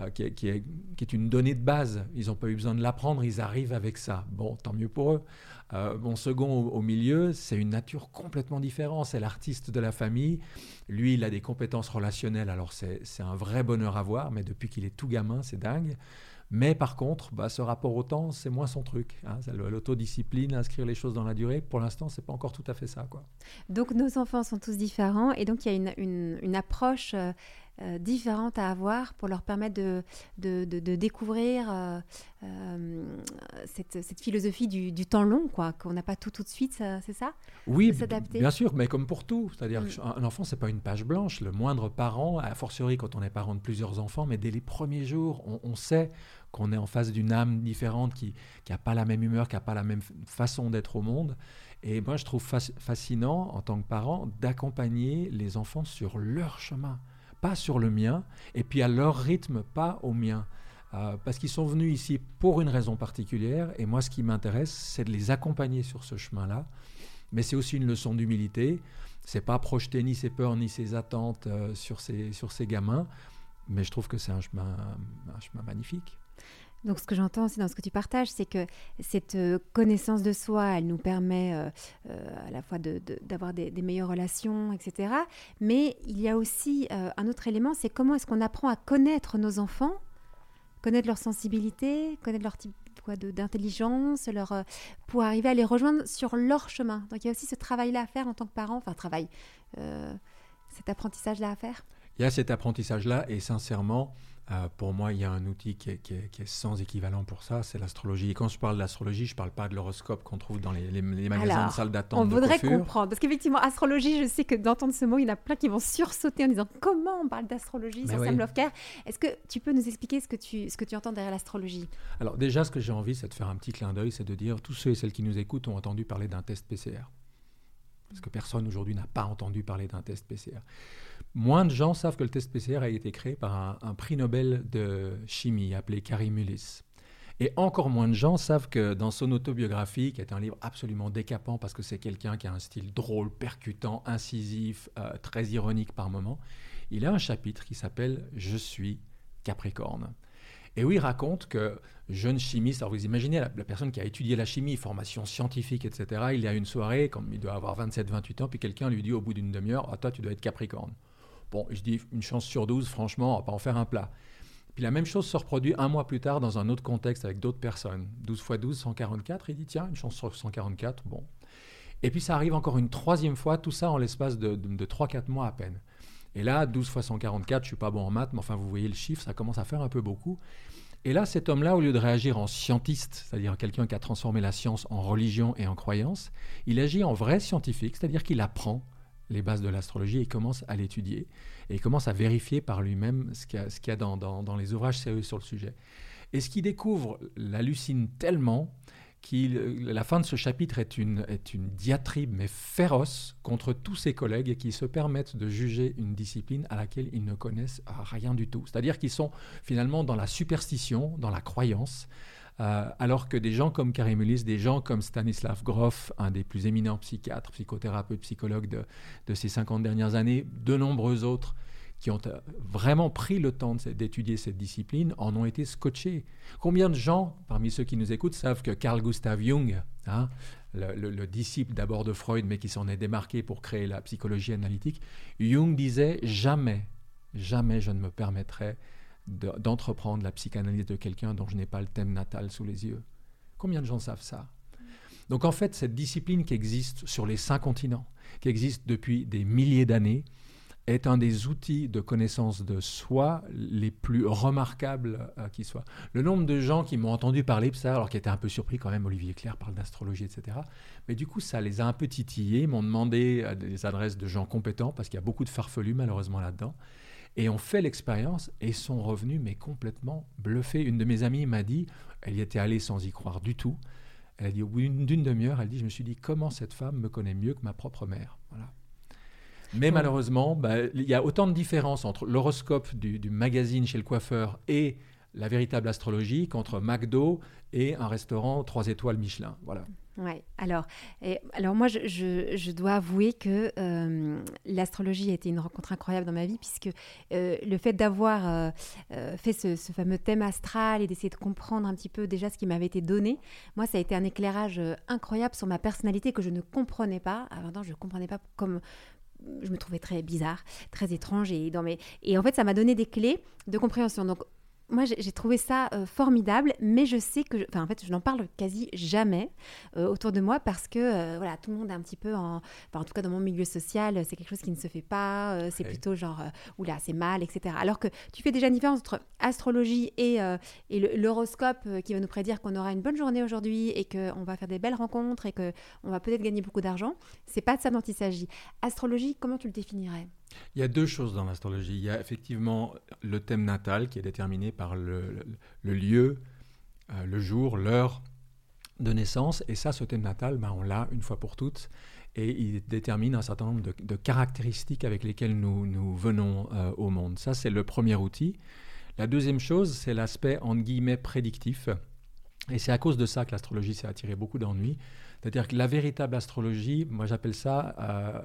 euh, qui, est, qui, est, une donnée de base. Ils n'ont pas eu besoin de l'apprendre, ils arrivent avec ça. Bon, tant mieux pour eux. mon second au, milieu, c'est une nature complètement différente. C'est l'artiste de la famille. Lui, il a des compétences relationnelles, alors c'est un vrai bonheur à voir, mais depuis qu'il est tout gamin, c'est dingue. Mais par contre, bah, ce rapport au temps, c'est moins son truc. Hein. L'autodiscipline, inscrire les choses dans la durée, pour l'instant, c'est pas encore tout à fait ça. Quoi. Donc nos enfants sont tous différents et donc il y a une, une, approche euh, différentes à avoir pour leur permettre de, de, de, découvrir euh, euh, cette, cette, philosophie du, du, temps long, quoi, qu'on n'a pas tout tout de suite, c'est ça? Oui, bien sûr, mais comme pour tout. C'est-à-dire mm. qu'un enfant, c'est pas une page blanche. Le moindre parent, a fortiori quand on est parent de plusieurs enfants, mais dès les premiers jours, on, sait qu'on est en face d'une âme différente qui n'a pas la même humeur, qui n'a pas la même façon d'être au monde. Et moi, je trouve fascinant, en tant que parent, d'accompagner les enfants sur leur chemin pas sur le mien, et puis à leur rythme, pas au mien. Euh, parce qu'ils sont venus ici pour une raison particulière, et moi ce qui m'intéresse, c'est de les accompagner sur ce chemin-là. Mais c'est aussi une leçon d'humilité. C'est pas projeter ni ses peurs ni ses attentes euh, sur, ces, sur gamins, mais je trouve que c'est un chemin, un chemin magnifique. Donc, ce que j'entends aussi dans ce que tu partages, c'est que cette euh, connaissance de soi, elle nous permet euh, euh, à la fois d'avoir des, meilleures relations, etc. Mais il y a aussi un autre élément, c'est comment est-ce qu'on apprend à connaître nos enfants, connaître leur sensibilité, connaître leur type d'intelligence, leur, pour arriver à les rejoindre sur leur chemin. Donc, il y a aussi ce travail-là à faire en tant que parent, enfin, travail, cet apprentissage-là à faire. Il y a cet apprentissage-là, et sincèrement, euh, pour moi, il y a un outil qui est, sans équivalent pour ça, c'est l'astrologie. Et quand je parle d'astrologie, je ne parle pas de l'horoscope qu'on trouve dans les, magasins de salles d'attente. On voudrait comprendre, parce qu'effectivement, astrologie, je sais que d'entendre ce mot, il y en a plein qui vont sursauter en disant comment on parle d'astrologie sur Sam Lovecare. Est-ce que tu peux nous expliquer ce que tu, ce que tu entends derrière l'astrologie? Alors déjà, ce que j'ai envie, c'est de faire un petit clin d'œil, c'est de dire tous ceux et celles qui nous écoutent ont entendu parler d'un test PCR. Parce que personne aujourd'hui n'a pas entendu parler d'un test PCR. Moins de gens savent que le test PCR a été créé par un, prix Nobel de chimie appelé Carrie Mullis. Et encore moins de gens savent que dans son autobiographie, qui est un livre absolument décapant parce que c'est quelqu'un qui a un style drôle, percutant, incisif, euh, très ironique par moments, il a un chapitre qui s'appelle Je suis Capricorne. Et où il raconte que jeune chimiste, alors vous imaginez la, personne qui a étudié la chimie, formation scientifique, etc., il y a une soirée, comme il doit avoir 27-28 ans, puis quelqu'un lui dit au bout d'une demi-heure, ah, toi tu dois être Capricorne. Bon, je dis une chance sur 12, franchement, on va pas en faire un plat. Puis la même chose se reproduit un mois plus tard dans un autre contexte avec d'autres personnes. 12 x 12, 144. Il dit tiens, une chance sur 144, bon. Et puis ça arrive encore une troisième fois, tout ça en l'espace de, de, 3-4 mois à peine. Et là, 12 x 144, je suis pas bon en maths, mais enfin vous voyez le chiffre, ça commence à faire un peu beaucoup. Et là, cet homme-là, au lieu de réagir en scientiste, c'est-à-dire quelqu'un qui a transformé la science en religion et en croyance, il agit en vrai scientifique, c'est-à-dire qu'il apprend les bases de l'astrologie et commence à l'étudier et commence à vérifier par lui-même ce qu'il y a, dans, les ouvrages sérieux sur le sujet. Et ce qu'il découvre l'hallucine tellement qu'il la fin de ce chapitre est une, diatribe mais féroce contre tous ses collègues qui se permettent de juger une discipline à laquelle ils ne connaissent rien du tout. C'est-à-dire qu'ils sont finalement dans la superstition, dans la croyance, euh, alors que des gens comme Karim Ulis, des gens comme Stanislav Grof, un des plus éminents psychiatres, psychothérapeutes, psychologues de, ces 50 dernières années, de nombreux autres qui ont euh, vraiment pris le temps d'étudier cette discipline, en ont été scotchés. Combien de gens, parmi ceux qui nous écoutent, savent que Carl Gustav Jung, hein, le, disciple d'abord de Freud, mais qui s'en est démarqué pour créer la psychologie analytique, Jung disait jamais, jamais je ne me permettrai d'entreprendre la psychanalyse de quelqu'un dont je n'ai pas le thème natal sous les yeux. Combien de gens savent ça? Donc en fait, cette discipline qui existe sur les cinq continents, qui existe depuis des milliers d'années, est un des outils de connaissance de soi les plus remarquables euh, qui soient. Le nombre de gens qui m'ont entendu parler de ça, alors qui étaient un peu surpris quand même, Olivier Claire parle d'astrologie, etc. Mais du coup, ça les a un peu titillés, m'ont demandé euh, des adresses de gens compétents, parce qu'il y a beaucoup de farfelus malheureusement là-dedans. Et on fait l'expérience et sont revenus, mais complètement bluffés. Une de mes amies m'a dit, elle y était allée sans y croire du tout. Elle a dit, au bout d'une demi-heure, elle dit, je me suis dit, comment cette femme me connaît mieux que ma propre mère? Mais malheureusement, bah, il y a autant de différences entre l'horoscope du, magazine chez le coiffeur et la véritable astrologie contre McDo et un restaurant 3 étoiles Michelin. Voilà. Ouais. Alors, et, alors moi, je, je, dois avouer que euh, l'astrologie a été une rencontre incroyable dans ma vie, puisque euh, le fait d'avoir euh, fait ce, fameux thème astral et d'essayer de comprendre un petit peu déjà ce qui m'avait été donné, moi, ça a été un éclairage incroyable sur ma personnalité que je ne comprenais pas. Avant, je ne comprenais pas comme je me trouvais très bizarre, très étrange et dans mes et en fait ça m'a donné des clés de compréhension. Donc moi, j'ai trouvé ça euh, formidable, mais je sais que, enfin, en fait, je n'en parle quasi jamais euh, autour de moi parce que, euh, voilà, tout le monde est un petit peu en, enfin, en tout cas dans mon milieu social, c'est quelque chose qui ne se fait pas, c'est plutôt genre, oula, c'est mal, etc. Alors que tu fais déjà une différence entre astrologie et, et l'horoscope qui va nous prédire qu'on aura une bonne journée aujourd'hui et qu'on va faire des belles rencontres et qu'on va peut-être gagner beaucoup d'argent. C'est pas de ça dont il s'agit. Astrologie, comment tu le définirais? Il y a deux choses dans l'astrologie. Il y a effectivement le thème natal qui est déterminé par le, lieu, euh, le jour, l'heure de naissance. Et ça, ce thème natal, ben, on l'a une fois pour toutes. Et il détermine un certain nombre de, caractéristiques avec lesquelles nous, venons euh, au monde. Ça, c'est le premier outil. La deuxième chose, c'est l'aspect, entre guillemets, prédictif. Et c'est à cause de ça que l'astrologie s'est attiré beaucoup d'ennuis. C'est-à-dire que la véritable astrologie, moi j'appelle ça euh,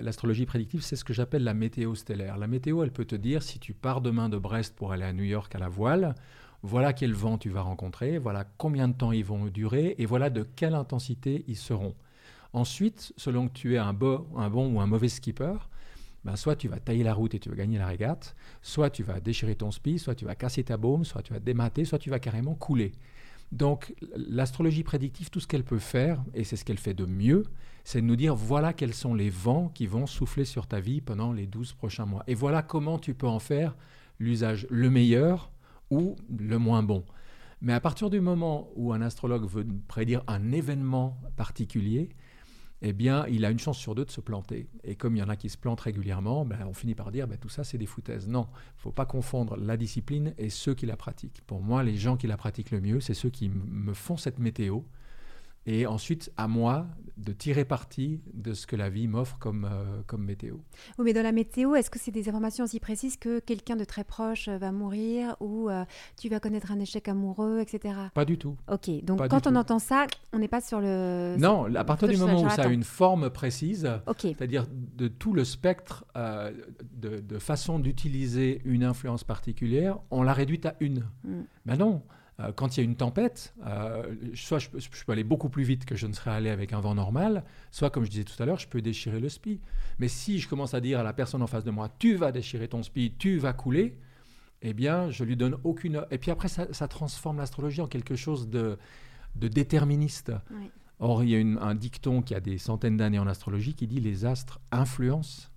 l'astrologie prédictive, c'est ce que j'appelle la météo stellaire. La météo, elle peut te dire si tu pars demain de Brest pour aller à New York à la voile, voilà quel vent tu vas rencontrer, voilà combien de temps ils vont durer et voilà de quelle intensité ils seront. Ensuite, selon que tu es un, bon, un bon ou un mauvais skipper, ben soit tu vas tailler la route et tu vas gagner la régate, soit tu vas déchirer ton spi, soit tu vas casser ta baume, soit tu vas démater, soit tu vas carrément couler. Donc l'astrologie prédictive, tout ce qu'elle peut faire, et c'est ce qu'elle fait de mieux, c'est de nous dire voilà quels sont les vents qui vont souffler sur ta vie pendant les 12 prochains mois. Et voilà comment tu peux en faire l'usage le meilleur ou le moins bon. Mais à partir du moment où un astrologue veut prédire un événement particulier, eh bien, il a une chance sur deux de se planter. Et comme il y en a qui se plantent régulièrement, ben, on finit par dire ben, tout ça, c'est des foutaises. Non, il ne faut pas confondre la discipline et ceux qui la pratiquent. Pour moi, les gens qui la pratiquent le mieux, c'est ceux qui me font cette météo, et ensuite à moi de tirer parti de ce que la vie m'offre comme, euh, comme météo. Oui, mais dans la météo, est-ce que c'est des informations aussi précises que quelqu'un de très proche euh, va mourir ou euh, tu vas connaître un échec amoureux, etc. Pas du tout. Ok, donc quand on entend ça, on n'est pas sur le... Non, à partir du moment où ça a une forme précise, c'est-à-dire de tout le spectre de, de, façon d'utiliser une influence particulière, on l'a réduite à une. Mm. Ben non, euh, quand il y a une tempête, euh, soit je, peux aller beaucoup plus vite que je ne serais allé avec un vent normal, soit comme je disais tout à l'heure, je peux déchirer le spi. Mais si je commence à dire à la personne en face de moi, tu vas déchirer ton spi, tu vas couler, eh bien, je lui donne aucune. Et puis après, ça, transforme l'astrologie en quelque chose de, déterministe. Or, il y a un dicton qui a des centaines d'années en astrologie qui dit les astres influencent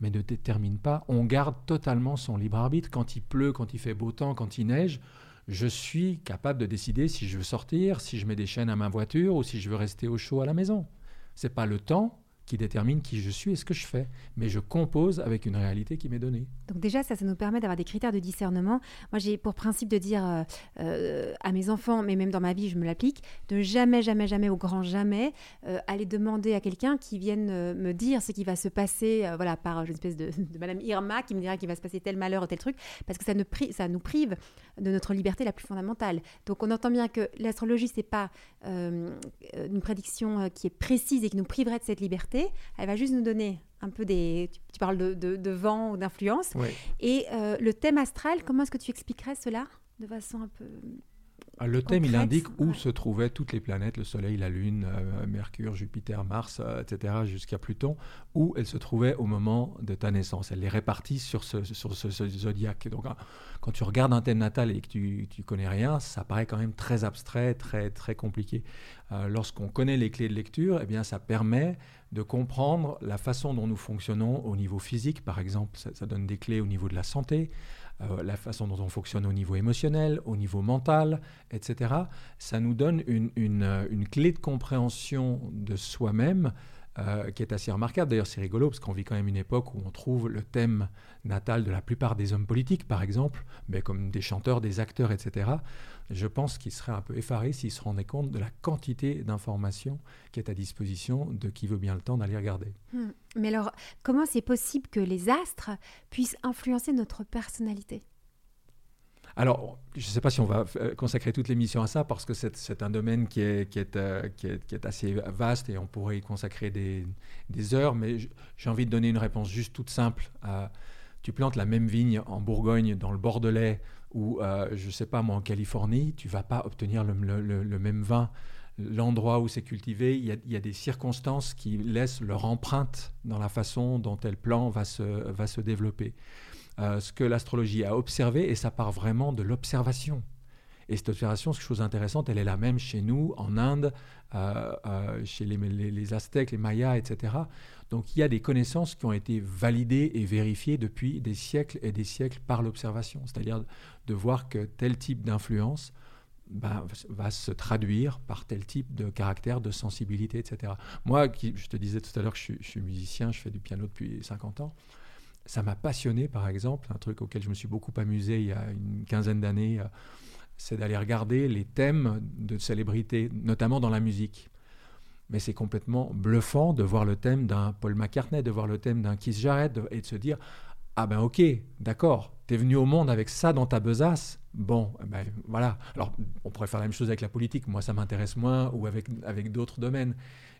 mais ne déterminent pas. On garde totalement son libre arbitre. Quand il pleut, quand il fait beau temps, quand il neige, je suis capable de décider si je veux sortir, si je mets des chaînes à ma voiture ou si je veux rester au chaud à la maison. C'est pas le temps qui détermine qui je suis et ce que je fais. Mais je compose avec une réalité qui m'est donnée. Donc déjà, ça, ça nous permet d'avoir des critères de discernement. Moi, j'ai pour principe de dire euh, euh, à mes enfants, mais même dans ma vie, je me l'applique, de jamais, jamais, jamais, au grand jamais, euh, aller demander à quelqu'un qui vienne me dire ce qui va se passer, voilà, par une espèce de, Madame Irma qui me dira qu'il va se passer tel malheur ou tel truc, parce que ça, ne ça nous prive de notre liberté la plus fondamentale. Donc on entend bien que l'astrologie, c'est pas une prédiction qui est précise et qui nous priverait de cette liberté elle va juste nous donner un peu des... Tu, parles de, vent ou d'influence. Et euh, le thème astral, comment est-ce que tu expliquerais cela de façon un peu... Ah, le thème, il indique où se trouvaient toutes les planètes, le Soleil, la Lune, euh, Mercure, Jupiter, Mars, euh, etc., jusqu'à Pluton, où elles se trouvaient au moment de ta naissance. Elle les répartit sur ce, sur ce, zodiaque. Donc, hein, quand tu regardes un thème natal et que tu ne connais rien, ça paraît quand même très abstrait, très, très compliqué. Lorsqu'on connaît les clés de lecture, eh bien, ça permet de comprendre la façon dont nous fonctionnons au niveau physique, par exemple, ça, donne des clés au niveau de la santé, euh, la façon dont on fonctionne au niveau émotionnel, au niveau mental, etc. Ça nous donne une, une clé de compréhension de soi-même euh, qui est assez remarquable. D'ailleurs, c'est rigolo parce qu'on vit quand même une époque où on trouve le thème natal de la plupart des hommes politiques, par exemple, mais comme des chanteurs, des acteurs, etc. Je pense qu'ils seraient un peu effarés s'ils se rendaient compte de la quantité d'informations qui est à disposition de qui veut bien le temps d'aller regarder. Hmm. Mais alors, comment c'est possible que les astres puissent influencer notre personnalité? Alors, je ne sais pas si on va euh, consacrer toute l'émission à ça, parce que c'est un domaine euh, qui, est, assez vaste et on pourrait y consacrer des, heures, mais j'ai envie de donner une réponse juste toute simple. tu plantes la même vigne en Bourgogne, dans le Bordelais, ou je ne sais pas moi en Californie, tu vas pas obtenir le, même vin l'endroit où c'est cultivé, il y, a, des circonstances qui laissent leur empreinte dans la façon dont tel plan va se développer. Euh, ce que l'astrologie a observé, et ça part vraiment de l'observation. Et cette observation, c'est chose intéressante, elle est la même chez nous, en Inde, euh, euh, chez les, les, Aztèques, les Mayas, etc. Donc il y a des connaissances qui ont été validées et vérifiées depuis des siècles et des siècles par l'observation, c'est-à-dire de voir que tel type d'influence bah, va se traduire par tel type de caractère, de sensibilité, etc. Moi, je te disais tout à l'heure que je, suis musicien, je fais du piano depuis 50 ans ça m'a passionné, par exemple, un truc auquel je me suis beaucoup amusé il y a une quinzaine d'années, euh, c'est d'aller regarder les thèmes de célébrités, notamment dans la musique. Mais c'est complètement bluffant de voir le thème d'un Paul McCartney, de voir le thème d'un Keith Jarrett, et de se dire Ah ben ok, d'accord, t'es venu au monde avec ça dans ta besace. Bon, eh ben voilà. Alors, on pourrait faire la même chose avec la politique. Moi, ça m'intéresse moins, ou avec, avec d'autres domaines.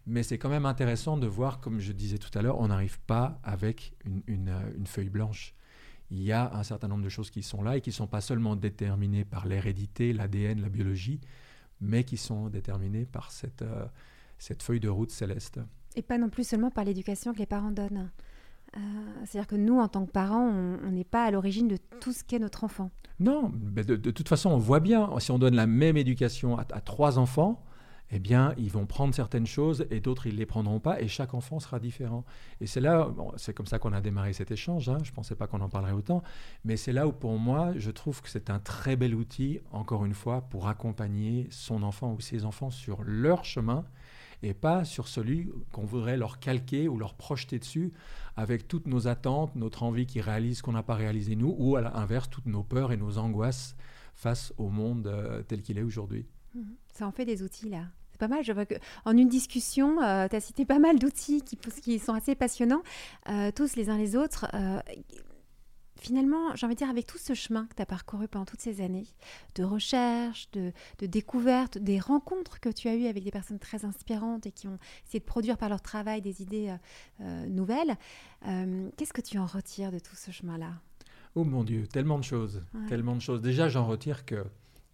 Mais c'est quand même intéressant de voir, comme je disais tout à l'heure, on n'arrive pas avec une, euh, feuille blanche. Il y a un certain nombre de choses qui sont là et qui ne sont pas seulement déterminées par l'hérédité, l'ADN, la biologie, mais qui sont déterminées par cette, euh, cette feuille de route céleste. Et pas non plus seulement par l'éducation que les parents donnent. Euh, c'est-à-dire que nous, en tant que parents, on n'est pas à l'origine de tout ce qu'est notre enfant. Non, mais de, toute façon, on voit bien, si on donne la même éducation à trois enfants, eh bien, ils vont prendre certaines choses et d'autres, ils ne les prendront pas, et chaque enfant sera différent. Et c'est là, c'est comme ça qu'on a démarré cet échange, hein, je ne pensais pas qu'on en parlerait autant, mais c'est là où, pour moi, je trouve que c'est un très bel outil, encore une fois, pour accompagner son enfant ou ses enfants sur leur chemin, et pas sur celui qu'on voudrait leur calquer ou leur projeter dessus avec toutes nos attentes, notre envie qu'ils réalisent qu'on n'a pas réalisé nous, ou à l'inverse, toutes nos peurs et nos angoisses face au monde euh, tel qu'il est aujourd'hui. Ça en fait des outils là. C'est pas mal. Je vois que en une discussion, euh, tu as cité pas mal d'outils qui, qui, sont assez passionnants, euh, tous les uns les autres. Euh, finalement, j'ai envie de dire, avec tout ce chemin que tu as parcouru pendant toutes ces années, de recherche, de, de, découverte, des rencontres que tu as eues avec des personnes très inspirantes et qui ont essayé de produire par leur travail des idées nouvelles, qu'est-ce que tu en retires de tout ce chemin-là? Oh mon Dieu, tellement de choses, tellement de choses. Déjà, j'en retire que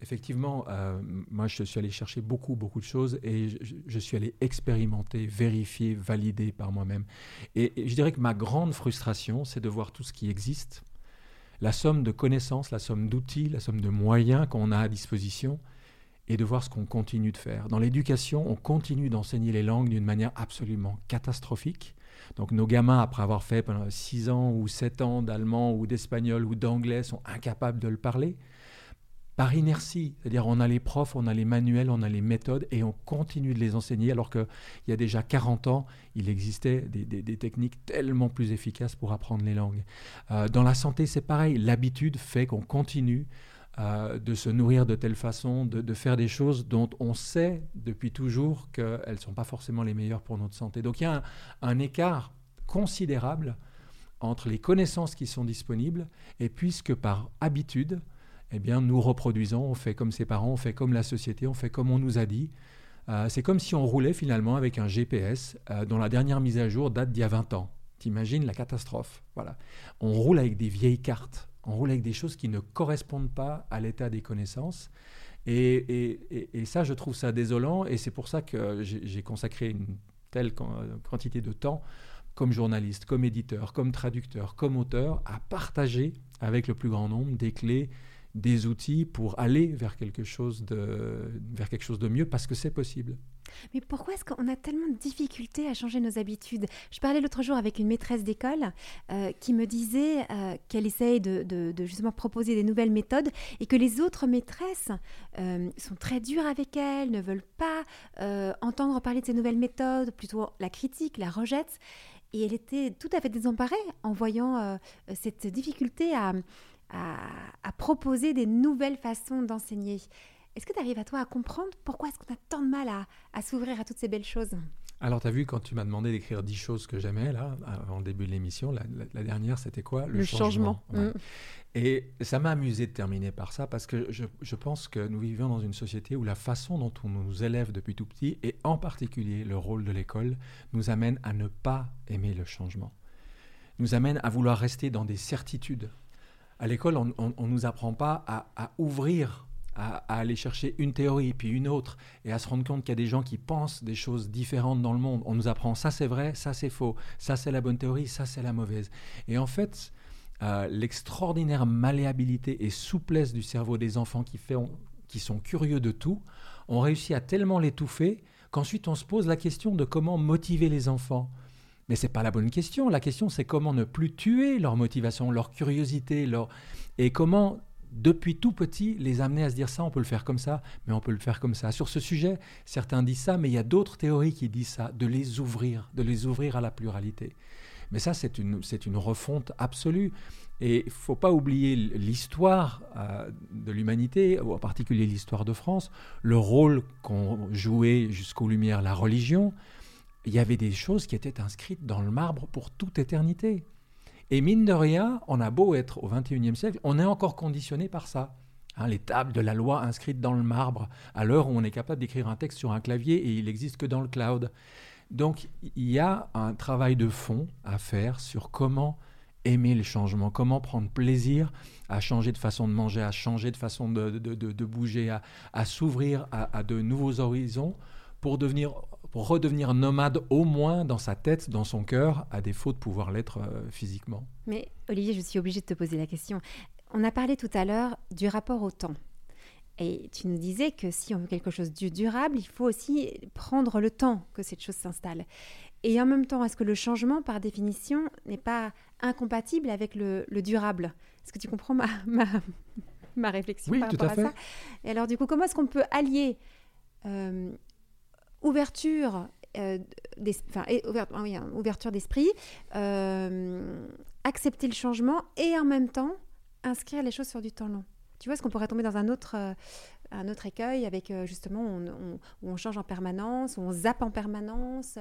Effectivement, euh, moi je suis allé chercher beaucoup, beaucoup de choses et je, suis allé expérimenter, vérifier, valider par moi-même. Et, je dirais que ma grande frustration, c'est de voir tout ce qui existe, la somme de connaissances, la somme d'outils, la somme de moyens qu'on a à disposition et de voir ce qu'on continue de faire. Dans l'éducation, on continue d'enseigner les langues d'une manière absolument catastrophique. Donc nos gamins, après avoir fait pendant 6 ans ou 7 ans d'allemand ou d'espagnol ou d'anglais, sont incapables de le parler par inertie. C'est-à-dire on a les profs, on a les manuels, on a les méthodes et on continue de les enseigner alors qu'il y a déjà 40 ans, il existait des, techniques tellement plus efficaces pour apprendre les langues. Euh, dans la santé, c'est pareil. L'habitude fait qu'on continue euh, de se nourrir de telle façon, de, faire des choses dont on sait depuis toujours qu'elles ne sont pas forcément les meilleures pour notre santé. Donc il y a un écart considérable entre les connaissances qui sont disponibles et puisque par habitude, eh bien, nous reproduisons, on fait comme ses parents, on fait comme la société, on fait comme on nous a dit. Euh, c'est comme si on roulait finalement avec un GPS euh, dont la dernière mise à jour date d'il y a 20 ans. T'imagines la catastrophe. Voilà. On roule avec des vieilles cartes, on roule avec des choses qui ne correspondent pas à l'état des connaissances. Et, et, ça, je trouve ça désolant, et c'est pour ça que j'ai consacré une telle quantité de temps comme journaliste, comme éditeur, comme traducteur, comme auteur, à partager avec le plus grand nombre des clés des outils pour aller vers quelque chose de, vers quelque chose de mieux parce que c'est possible. Mais pourquoi est-ce qu'on a tellement de difficultés à changer nos habitudes? Je parlais l'autre jour avec une maîtresse d'école euh, qui me disait euh, qu'elle essaye de, justement proposer des nouvelles méthodes et que les autres maîtresses euh, sont très dures avec elle, ne veulent pas entendre parler de ces nouvelles méthodes, plutôt la critique, la rejettent. Et elle était tout à fait désemparée en voyant cette difficulté à, à, proposer des nouvelles façons d'enseigner. Est-ce que tu arrives à toi à comprendre pourquoi est-ce qu'on a tant de mal à, s'ouvrir à toutes ces belles choses? Alors, tu as vu, quand tu m'as demandé d'écrire dix choses que j'aimais, là, avant le début de l'émission, la, dernière, c'était quoi? Le, changement. Mm. Et ça m'a amusé de terminer par ça parce que je, je, pense que nous vivons dans une société où la façon dont on nous élève depuis tout petit, et en particulier le rôle de l'école, nous amène à ne pas aimer le changement, nous amène à vouloir rester dans des certitudes. À l'école, on ne nous apprend pas à, ouvrir, à, à, aller chercher une théorie, puis une autre, et à se rendre compte qu'il y a des gens qui pensent des choses différentes dans le monde. On nous apprend ça c'est vrai, ça c'est faux, ça c'est la bonne théorie, ça c'est la mauvaise. Et en fait, euh, l'extraordinaire malléabilité et souplesse du cerveau des enfants qui, fait, qui sont curieux de tout, on réussit à tellement l'étouffer qu'ensuite on se pose la question de comment motiver les enfants. Mais ce n'est pas la bonne question. La question, c'est comment ne plus tuer leur motivation, leur curiosité, leur... et comment, depuis tout petit, les amener à se dire ça, on peut le faire comme ça, mais on peut le faire comme ça. Sur ce sujet, certains disent ça, mais il y a d'autres théories qui disent ça, de les ouvrir, de les ouvrir à la pluralité. Mais ça, c'est une, c'est une refonte absolue. Et il ne faut pas oublier l'histoire euh, de l'humanité, en particulier l'histoire de France, le rôle qu'ont joué jusqu'aux Lumières la religion. Il y avait des choses qui étaient inscrites dans le marbre pour toute éternité. Et mine de rien, on a beau être au XXIe siècle, on est encore conditionné par ça. Hein, les tables de la loi inscrites dans le marbre, à l'heure où on est capable d'écrire un texte sur un clavier et il n'existe que dans le cloud. Donc il y a un travail de fond à faire sur comment aimer les changements, comment prendre plaisir à changer de façon de manger, à changer de façon de, bouger, à, s'ouvrir à, de nouveaux horizons pour, devenir, pour redevenir nomade au moins dans sa tête, dans son cœur, à défaut de pouvoir l'être euh, physiquement. Mais Olivier, je suis obligée de te poser la question. On a parlé tout à l'heure du rapport au temps. Et tu nous disais que si on veut quelque chose de durable, il faut aussi prendre le temps que cette chose s'installe. Et en même temps, est-ce que le changement, par définition, n'est pas incompatible avec le, le durable? Est-ce que tu comprends ma, ma, ma réflexion oui, par tout rapport à, à, fait. ça? Et alors, du coup, comment est-ce qu'on peut allier euh, ouverture euh, des, enfin, ouvert, oui, ouverture d'esprit, euh, accepter le changement et en même temps inscrire les choses sur du temps long tu vois, est-ce qu'on pourrait tomber dans un autre, euh, un autre écueil avec justement on, on, où on change en permanence, où on zappe en permanence,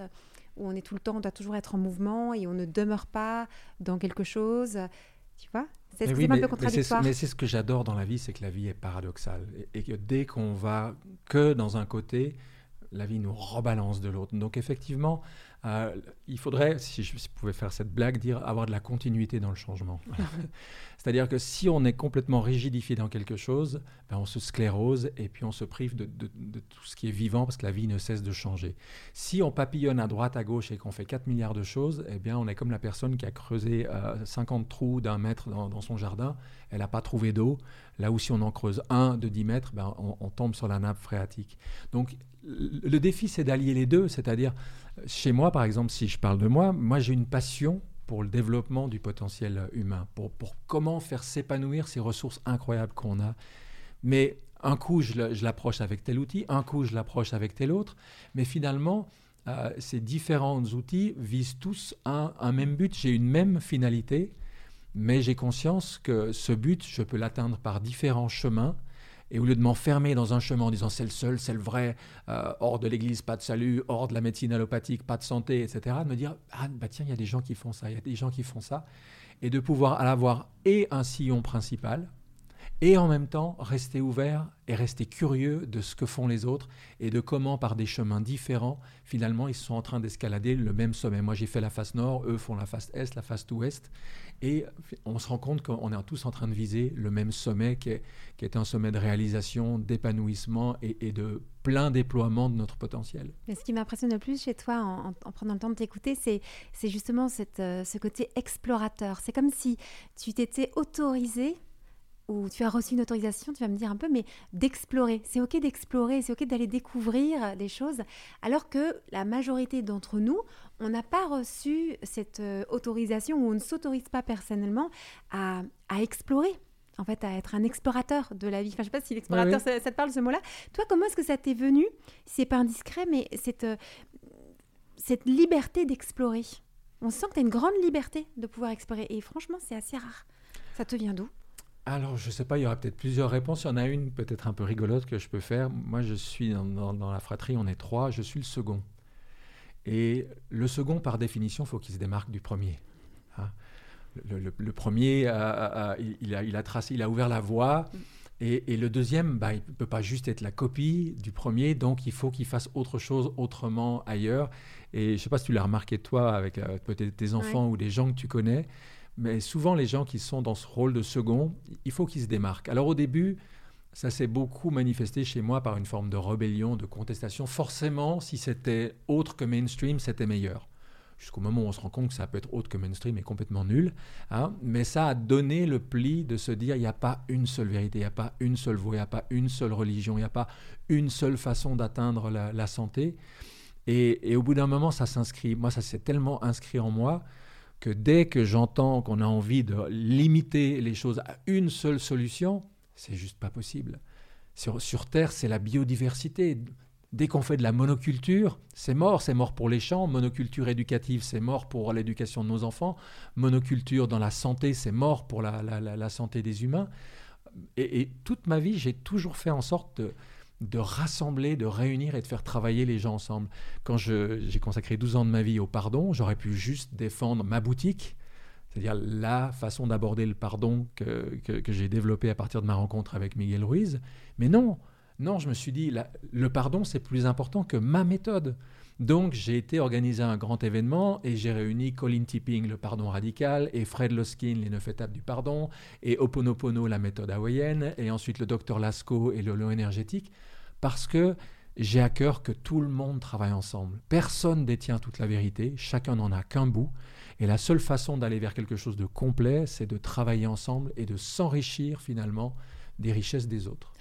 où on est tout le temps, on doit toujours être en mouvement et on ne demeure pas dans quelque chose. Tu vois? C'est oui, un peu contradictoire? Mais c'est ce que j'adore dans la vie, c'est que la vie est paradoxale. Et, et que dès qu'on va que dans un côté, la vie nous rebalance de l'autre. Donc effectivement, euh, il faudrait, si je pouvais faire cette blague, dire avoir de la continuité dans le changement. C'est-à-dire que si on est complètement rigidifié dans quelque chose, ben on se sclérose et puis on se prive de, tout ce qui est vivant parce que la vie ne cesse de changer. Si on papillonne à droite, à gauche et qu'on fait 4 milliards de choses, eh bien on est comme la personne qui a creusé euh, 50 trous d'un mètre dans, son jardin, elle n'a pas trouvé d'eau. Là où si on en creuse un de 10 mètres, ben on tombe sur la nappe phréatique. Donc le défi, c'est d'allier les deux, c'est-à-dire chez moi, par exemple, si je parle de moi, moi j'ai une passion pour le développement du potentiel humain, pour, pour comment faire s'épanouir ces ressources incroyables qu'on a. Mais un coup, je l'approche avec tel outil, un coup, je l'approche avec tel autre, mais finalement, euh, ces différents outils visent tous un, un même but, j'ai une même finalité, mais j'ai conscience que ce but, je peux l'atteindre par différents chemins et au lieu de m'enfermer dans un chemin en disant c'est le seul, c'est le vrai, euh, hors de l'église, pas de salut, hors de la médecine allopathique, pas de santé, etc., de me dire ah bah tiens, il y a des gens qui font ça, il y a des gens qui font ça, et de pouvoir avoir et un sillon principal, et en même temps rester ouvert et rester curieux de ce que font les autres et de comment par des chemins différents finalement ils sont en train d'escalader le même sommet. Moi j'ai fait la face nord, eux font la face est, la face ouest et on se rend compte qu'on est tous en train de viser le même sommet qui est, qui est un sommet de réalisation, d'épanouissement et, de plein déploiement de notre potentiel. Mais ce qui m'impressionne le plus chez toi en, en, prenant le temps de t'écouter, c'est justement cette, euh, ce côté explorateur. C'est comme si tu t'étais autorisé où tu as reçu une autorisation, tu vas me dire un peu, mais d'explorer. C'est OK d'explorer, c'est OK d'aller découvrir des choses, alors que la majorité d'entre nous, on n'a pas reçu cette euh, autorisation ou on ne s'autorise pas personnellement à, à, explorer. En fait, à être un explorateur de la vie. Enfin, je ne sais pas si l'explorateur, oui, oui. ça, ça, te parle ce mot-là. Toi, comment est-ce que ça t'est venu? C'est pas indiscret, mais cette, euh, cette liberté d'explorer. On sent que tu as une grande liberté de pouvoir explorer. Et franchement, c'est assez rare. Ça te vient d'où? Alors, je ne sais pas, il y aura peut-être plusieurs réponses. Il y en a une peut-être un peu rigolote que je peux faire. Moi, je suis dans, dans, dans, la fratrie, on est trois, je suis le second. Et le second, par définition, il faut qu'il se démarque du premier. Hein le, premier, il, a, il, a, tracé, il a ouvert la voie. Et, le deuxième, bah, il ne peut pas juste être la copie du premier, donc il faut qu'il fasse autre chose autrement ailleurs. Et je ne sais pas si tu l'as remarqué toi avec euh, peut-être tes enfants ou des gens que tu connais, mais souvent les gens qui sont dans ce rôle de second, il faut qu'ils se démarquent. Alors au début, ça s'est beaucoup manifesté chez moi par une forme de rébellion, de contestation. Forcément, si c'était autre que mainstream, c'était meilleur jusqu'au moment où on se rend compte que ça peut être autre que mainstream et complètement nul. Hein. Mais ça a donné le pli de se dire il n'y a pas une seule vérité, il n'y a pas une seule voie, il n'y a pas une seule religion, il n'y a pas une seule façon d'atteindre la, santé. Et, au bout d'un moment, ça s'inscrit. Moi, ça s'est tellement inscrit en moi que dès que j'entends qu'on a envie de limiter les choses à une seule solution, c'est juste pas possible. Sur, Terre, c'est la biodiversité. Dès qu'on fait de la monoculture, c'est mort, c'est mort pour les champs. Monoculture éducative, c'est mort pour l'éducation de nos enfants. Monoculture dans la santé, c'est mort pour la, santé des humains. Et, toute ma vie, j'ai toujours fait en sorte de, rassembler, de réunir et de faire travailler les gens ensemble. Quand j'ai consacré 12 ans de ma vie au pardon, j'aurais pu juste défendre ma boutique, c'est-à-dire la façon d'aborder le pardon que, que j'ai développée à partir de ma rencontre avec Miguel Ruiz. Mais non, non, je me suis dit, le pardon, c'est plus important que ma méthode. Donc, j'ai été organiser un grand événement et j'ai réuni Colin Tipping, le pardon radical, et Fred Loskin, les neuf étapes du pardon, et Oponopono, la méthode hawaïenne, et ensuite le docteur Lasco et le lot énergétique, parce que j'ai à cœur que tout le monde travaille ensemble. Personne détient toute la vérité, chacun n'en a qu'un bout, et la seule façon d'aller vers quelque chose de complet, c'est de travailler ensemble et de s'enrichir finalement des richesses des autres.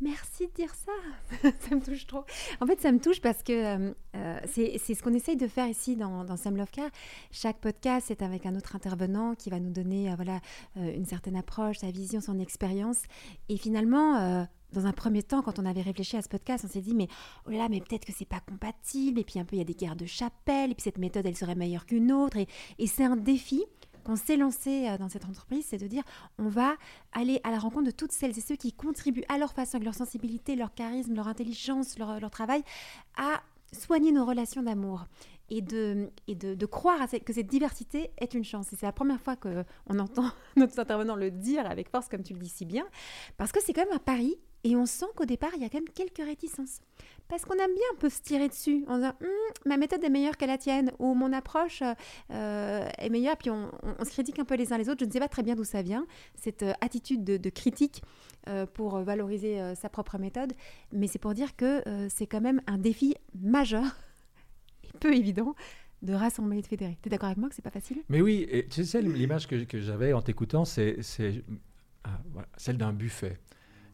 Merci de dire ça. ça me touche trop. En fait, ça me touche parce que euh, euh, c'est ce qu'on essaye de faire ici dans, Sam Love Care. Chaque podcast, c'est avec un autre intervenant qui va nous donner euh, voilà, une certaine approche, sa vision, son expérience. Et finalement, dans un premier temps, quand on avait réfléchi à ce podcast, on s'est dit mais oh là, mais peut-être que c'est pas compatible. Et puis un peu, il y a des guerres de chapelle. Et puis cette méthode, elle serait meilleure qu'une autre. Et c'est un défi qu'on s'est lancé euh, dans cette entreprise, c'est de dire on va aller à la rencontre de toutes celles et ceux qui contribuent à leur façon, avec leur sensibilité, leur charisme, leur intelligence, leur, travail, à soigner nos relations d'amour et de, et de, croire que cette diversité est une chance. Et c'est la première fois qu'on entend notre intervenant le dire avec force, comme tu le dis si bien, parce que c'est quand même un pari et on sent qu'au départ, il y a quand même quelques réticences. Parce qu'on aime bien un peu se tirer dessus en disant hum, ma méthode est meilleure que la tienne ou mon approche euh, est meilleure. Puis on, se critique un peu les uns les autres. Je ne sais pas très bien d'où ça vient, cette euh, attitude de, critique euh, pour valoriser sa propre méthode. Mais c'est pour dire que c'est quand même un défi majeur et peu évident de rassembler et de fédérer. Tu es d'accord avec moi que c'est pas facile? Mais oui, et tu sais, l'image que, j'avais en t'écoutant, c'est ah, celle d'un buffet.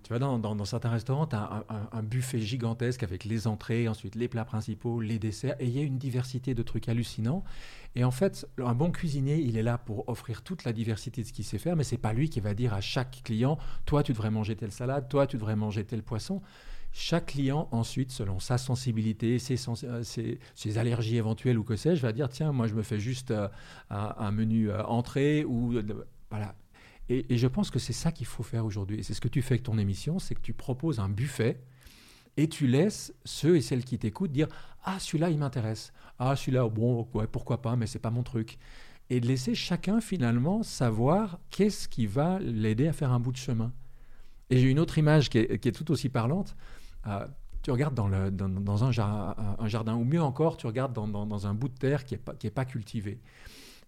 Tu vois, dans, certains restaurants, tu as un, buffet gigantesque avec les entrées, ensuite les plats principaux, les desserts, et il y a une diversité de trucs hallucinants. Et en fait, un bon cuisinier, il est là pour offrir toute la diversité de ce qu'il sait faire, mais c'est pas lui qui va dire à chaque client, toi, tu devrais manger telle salade, toi, tu devrais manger tel poisson. Chaque client, ensuite, selon sa sensibilité, ses, euh, allergies éventuelles ou que sais-je, va dire, tiens, moi, je me fais juste euh, un, menu euh, entrée ou... voilà, et, je pense que c'est ça qu'il faut faire aujourd'hui. Et c'est ce que tu fais avec ton émission, c'est que tu proposes un buffet et tu laisses ceux et celles qui t'écoutent dire Ah, celui-là, il m'intéresse. Ah, celui-là, bon, pourquoi pas, mais c'est pas mon truc. Et de laisser chacun finalement savoir qu'est-ce qui va l'aider à faire un bout de chemin. Et j'ai une autre image qui est, tout aussi parlante. Euh, tu regardes dans, un, jardin, ou mieux encore, tu regardes dans, un bout de terre qui n'est pas cultivé.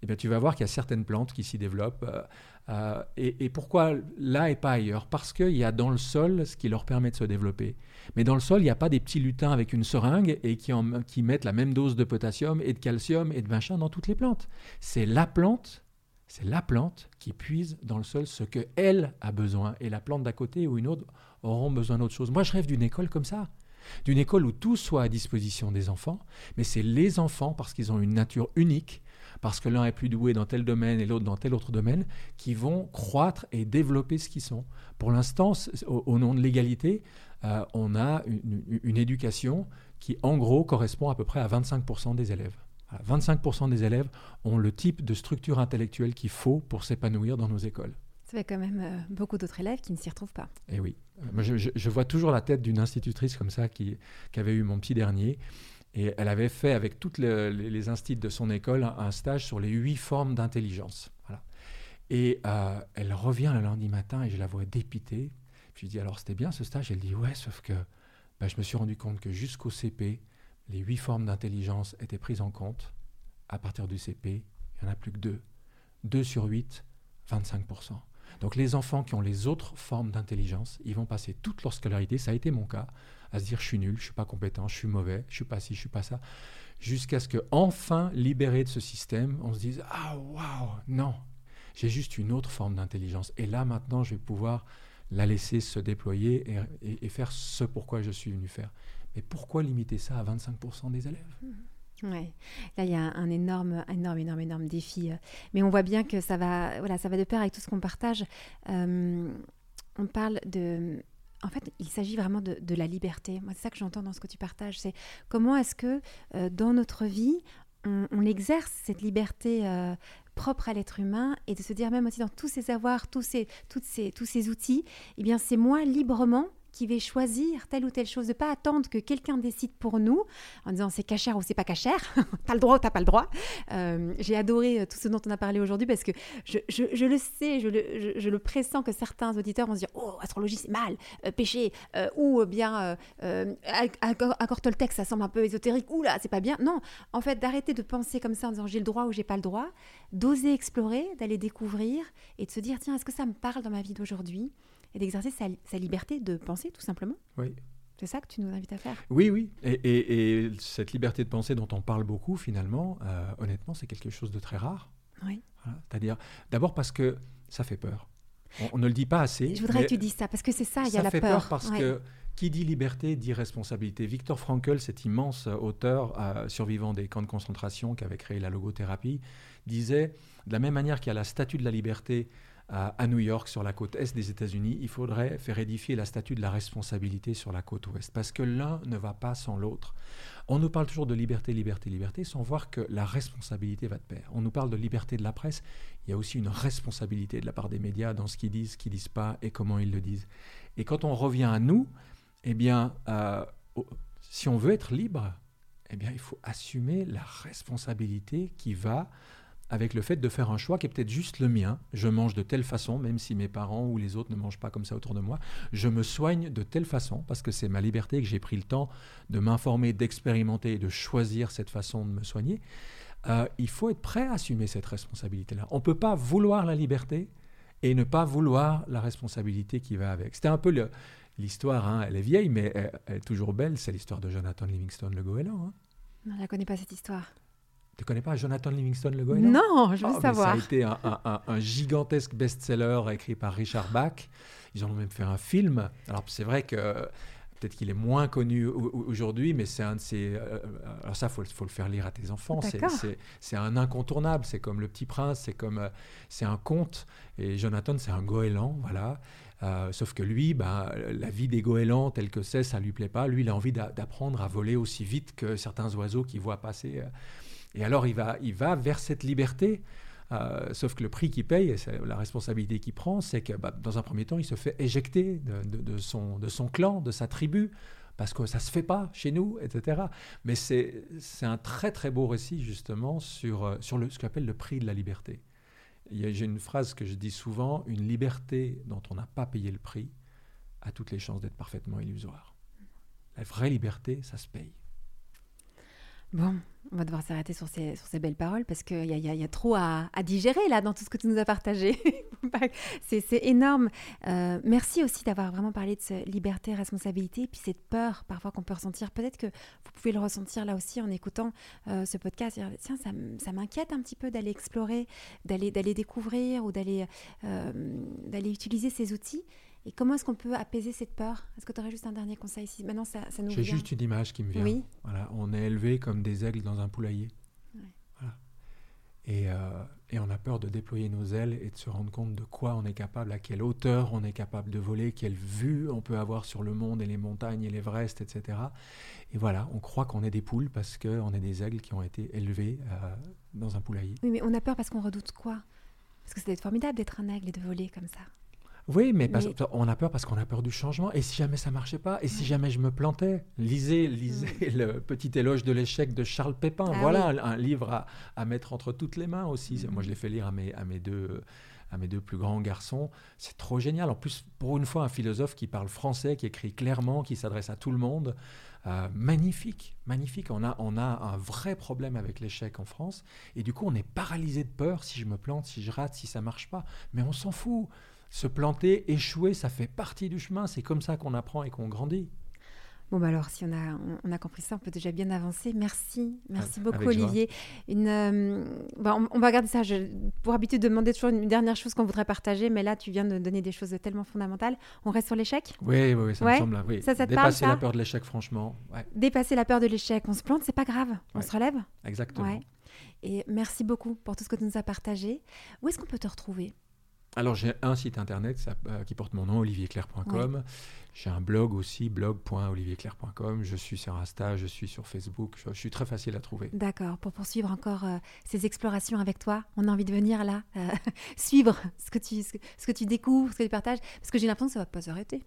Eh bien, tu vas voir qu'il y a certaines plantes qui s'y développent. Euh, euh, et, pourquoi là et pas ailleurs? Parce qu'il y a dans le sol ce qui leur permet de se développer. Mais dans le sol, il n'y a pas des petits lutins avec une seringue et qui, qui mettent la même dose de potassium et de calcium et de machin dans toutes les plantes. C'est la plante, c'est la plante qui puise dans le sol ce que elle a besoin. Et la plante d'à côté ou une autre auront besoin d'autre chose. Moi, je rêve d'une école comme ça d'une école où tout soit à disposition des enfants, mais c'est les enfants, parce qu'ils ont une nature unique, parce que l'un est plus doué dans tel domaine et l'autre dans tel autre domaine, qui vont croître et développer ce qu'ils sont. Pour l'instant, au, nom de l'égalité, euh, on a une, éducation qui, en gros, correspond à peu près à 25% des élèves. 25% des élèves ont le type de structure intellectuelle qu'il faut pour s'épanouir dans nos écoles. Ça fait quand même euh, beaucoup d'autres élèves qui ne s'y retrouvent pas. Eh oui. je, vois toujours la tête d'une institutrice comme ça qui, qui, avait eu mon petit dernier et elle avait fait avec toutes les, les, de son école un, stage sur les huit formes d'intelligence. Et euh, elle revient le lundi matin et je la vois dépitée. Je lui dis alors c'était bien ce stage? Elle dit ouais, sauf que ben, je me suis rendu compte que jusqu'au CP, les huit formes d'intelligence étaient prises en compte. À partir du CP, il n'y en a plus que deux. Deux sur huit, 25%. Donc les enfants qui ont les autres formes d'intelligence, ils vont passer toute leur scolarité, ça a été mon cas, à se dire je suis nul, je suis pas compétent, je suis mauvais, je suis pas ci, je suis pas ça, jusqu'à ce que enfin libéré de ce système, on se dise ah waouh non, j'ai juste une autre forme d'intelligence et là maintenant je vais pouvoir la laisser se déployer et, faire ce pourquoi je suis venu faire. Mais pourquoi limiter ça à 25% des élèves? Mmh. Ouais. Là, il y a un énorme, énorme, énorme, énorme défi. Euh. Mais on voit bien que ça va, voilà, ça va de pair avec tout ce qu'on partage. Euh, on parle de. En fait, il s'agit vraiment de, la liberté. Moi, c'est ça que j'entends dans ce que tu partages. C'est comment est-ce que euh, dans notre vie, on, exerce cette liberté propre à l'être humain et de se dire même aussi dans tous ces avoirs, tous ces, toutes ces, tous ces outils, eh bien, c'est moi librement qui vais choisir telle ou telle chose, de pas attendre que quelqu'un décide pour nous en disant c'est cachère ou c'est pas cachère, t'as le droit ou t'as pas le droit. Euh, j'ai adoré euh, tout ce dont on a parlé aujourd'hui parce que je, le sais, je le, je, le, pressens que certains auditeurs vont se dire oh astrologie c'est mal, euh, péché ou bien accord Toltec ça semble un peu ésotérique, ou là c'est pas bien. Non, en fait d'arrêter de penser comme ça en disant j'ai le droit ou j'ai pas le droit, d'oser explorer, d'aller découvrir et de se dire tiens est-ce que ça me parle dans ma vie d'aujourd'hui? Et d'exercer sa, liberté de penser, tout simplement. Oui. C'est ça que tu nous invites à faire. Oui, oui. Et, cette liberté de penser dont on parle beaucoup, finalement, euh, honnêtement, c'est quelque chose de très rare. Oui. C'est-à-dire, d'abord parce que ça fait peur. On, ne le dit pas assez. Je voudrais que tu dises ça, parce que c'est ça, il y a la peur. Ça fait peur parce que qui dit liberté dit responsabilité. Victor Frankl, cet immense auteur euh, survivant des camps de concentration qui avait créé la logothérapie, disait, de la même manière qu'il y a la statue de la liberté à, New York, sur la côte est des États-Unis, il faudrait faire édifier la statue de la responsabilité sur la côte ouest, parce que l'un ne va pas sans l'autre. On nous parle toujours de liberté, liberté, liberté, sans voir que la responsabilité va de pair. On nous parle de liberté de la presse, il y a aussi une responsabilité de la part des médias dans ce qu'ils disent, ce qu'ils disent pas et comment ils le disent. Et quand on revient à nous, eh bien, euh, si on veut être libre, eh bien, il faut assumer la responsabilité qui va avec le fait de faire un choix qui est peut-être juste le mien. Je mange de telle façon, même si mes parents ou les autres ne mangent pas comme ça autour de moi. Je me soigne de telle façon parce que c'est ma liberté, que j'ai pris le temps de m'informer, d'expérimenter et de choisir cette façon de me soigner. Euh, il faut être prêt à assumer cette responsabilité-là. On ne peut pas vouloir la liberté et ne pas vouloir la responsabilité qui va avec. C'était un peu l'histoire, hein. elle est vieille, mais elle, est toujours belle, c'est l'histoire de Jonathan Livingstone le goéland. Hein. Je ne connais pas cette histoire. Tu connais pas Jonathan Livingstone Le Goéland? Non, je veux ah, savoir. Ça a été un, gigantesque best-seller écrit par Richard Bach. Ils en ont même fait un film. Alors c'est vrai que peut-être qu'il est moins connu aujourd'hui, mais c'est un de ces... Euh, alors ça, il faut, faut, le faire lire à tes enfants. C'est un incontournable. C'est comme Le Petit Prince, c'est comme... Euh, c'est un conte. Et Jonathan, c'est un goéland, voilà. Euh, sauf que lui, ben, la vie des goélands telle que c'est, ça lui plaît pas. Lui, il a envie d'apprendre à voler aussi vite que certains oiseaux qu'il voit passer. Et alors, il va, il va vers cette liberté. Euh, sauf que le prix qu'il paye, et la responsabilité qu'il prend, c'est que bah, dans un premier temps, il se fait éjecter de, son, de son clan, de sa tribu, parce que ça ne se fait pas chez nous, etc. Mais c'est un très très beau récit justement sur, euh, sur le, ce qu'on appelle le prix de la liberté. J'ai une phrase que je dis souvent, une liberté dont on n'a pas payé le prix a toutes les chances d'être parfaitement illusoire. La vraie liberté, ça se paye. Bon, on va devoir s'arrêter sur ces, sur ces belles paroles parce qu'il y, y, a trop à, digérer là dans tout ce que tu nous as partagé. c'est énorme. Euh, merci aussi d'avoir vraiment parlé de cette liberté, responsabilité, et puis cette peur parfois qu'on peut ressentir. Peut-être que vous pouvez le ressentir là aussi en écoutant euh, ce podcast. Tiens, ça, ça m'inquiète un petit peu d'aller explorer, d'aller découvrir ou d'aller euh, d'aller utiliser ces outils. Et comment est-ce qu'on peut apaiser cette peur? Est-ce que tu aurais juste un dernier conseil ici Maintenant, ça, ça nous J'ai juste une image qui me vient. Oui. Voilà, on est élevé comme des aigles dans un poulailler. Voilà. Et, euh, et, on a peur de déployer nos ailes et de se rendre compte de quoi on est capable, à quelle hauteur on est capable de voler, quelle vue on peut avoir sur le monde et les montagnes et l'Everest, etc. Et voilà, on croit qu'on est des poules parce qu'on est des aigles qui ont été élevés euh, dans un poulailler. Oui, mais on a peur parce qu'on redoute quoi? Parce que c'est formidable d'être un aigle et de voler comme ça. Oui, mais, on a peur parce qu'on a peur du changement. Et si jamais ça marchait pas Et si jamais je me plantais Lisez, lisez le petit éloge de l'échec de Charles Pépin. Ah voilà un, livre à, mettre entre toutes les mains aussi. Moi, je l'ai fait lire à mes, à mes deux à mes deux plus grands garçons. C'est trop génial. En plus, pour une fois, un philosophe qui parle français, qui écrit clairement, qui s'adresse à tout le monde. Euh, magnifique, magnifique. On a, on a un vrai problème avec l'échec en France. Et du coup, on est paralysé de peur si je me plante, si je rate, si ça marche pas. Mais on s'en fout. Se planter, échouer, ça fait partie du chemin. C'est comme ça qu'on apprend et qu'on grandit. Bon, bah alors, si on a, on, a compris ça, on peut déjà bien avancer. Merci, merci beaucoup, Olivier. Une, euh, bah, on, va regarder ça. Je, pour habitude de demander toujours une dernière chose qu'on voudrait partager, mais là, tu viens de donner des choses tellement fondamentales. On reste sur l'échec? Oui, oui, ça me semble. Oui. Ça, Dépasser la peur de l'échec, franchement. Dépasser la peur de l'échec. On se plante, c'est pas grave. On se relève? Exactement. Et merci beaucoup pour tout ce que tu nous as partagé. Où est-ce qu'on peut te retrouver? Alors j'ai un site internet euh, qui porte mon nom, olivierclair.com. J'ai un blog aussi, blog.olivierclair.com. Je suis sur Insta, je suis sur Facebook. Je, suis très facile à trouver. D'accord. Pour poursuivre encore euh, ces explorations avec toi, on a envie de venir là, euh, suivre ce que, tu, ce, que, tu découvres, ce que tu partages, parce que j'ai l'impression que ça ne va pas s'arrêter.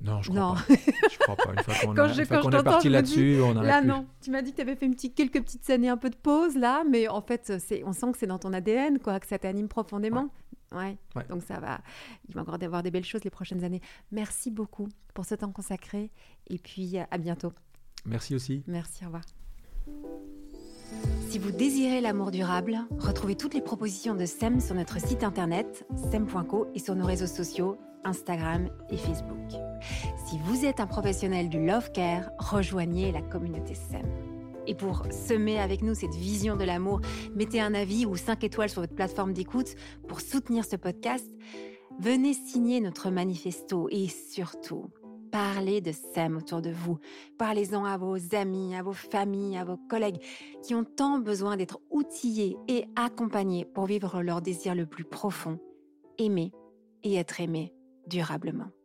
Non, je crois pas. je crois pas. Une fois qu'on est parti là-dessus, on Là, non. Tu m'as dit que tu avais fait une petite, quelques petites années un peu de pause, là, mais en fait, on sent que c'est dans ton ADN, quoi, que ça t'anime profondément. Ouais. Donc ça va. Il va encore y avoir des belles choses les prochaines années. Merci beaucoup pour ce temps consacré et puis à bientôt. Merci aussi. Merci, au revoir. Si vous désirez l'amour durable, retrouvez toutes les propositions de SEM sur notre site internet sem.co et sur nos réseaux sociaux Instagram et Facebook. Si vous êtes un professionnel du love care, rejoignez la communauté SEM. Et pour semer avec nous cette vision de l'amour, mettez un avis ou 5 étoiles sur votre plateforme d'écoute pour soutenir ce podcast. Venez signer notre manifesto et surtout, parlez de SEM autour de vous. Parlez-en à vos amis, à vos familles, à vos collègues qui ont tant besoin d'être outillés et accompagnés pour vivre leur désir le plus profond, aimer et être aimé durablement.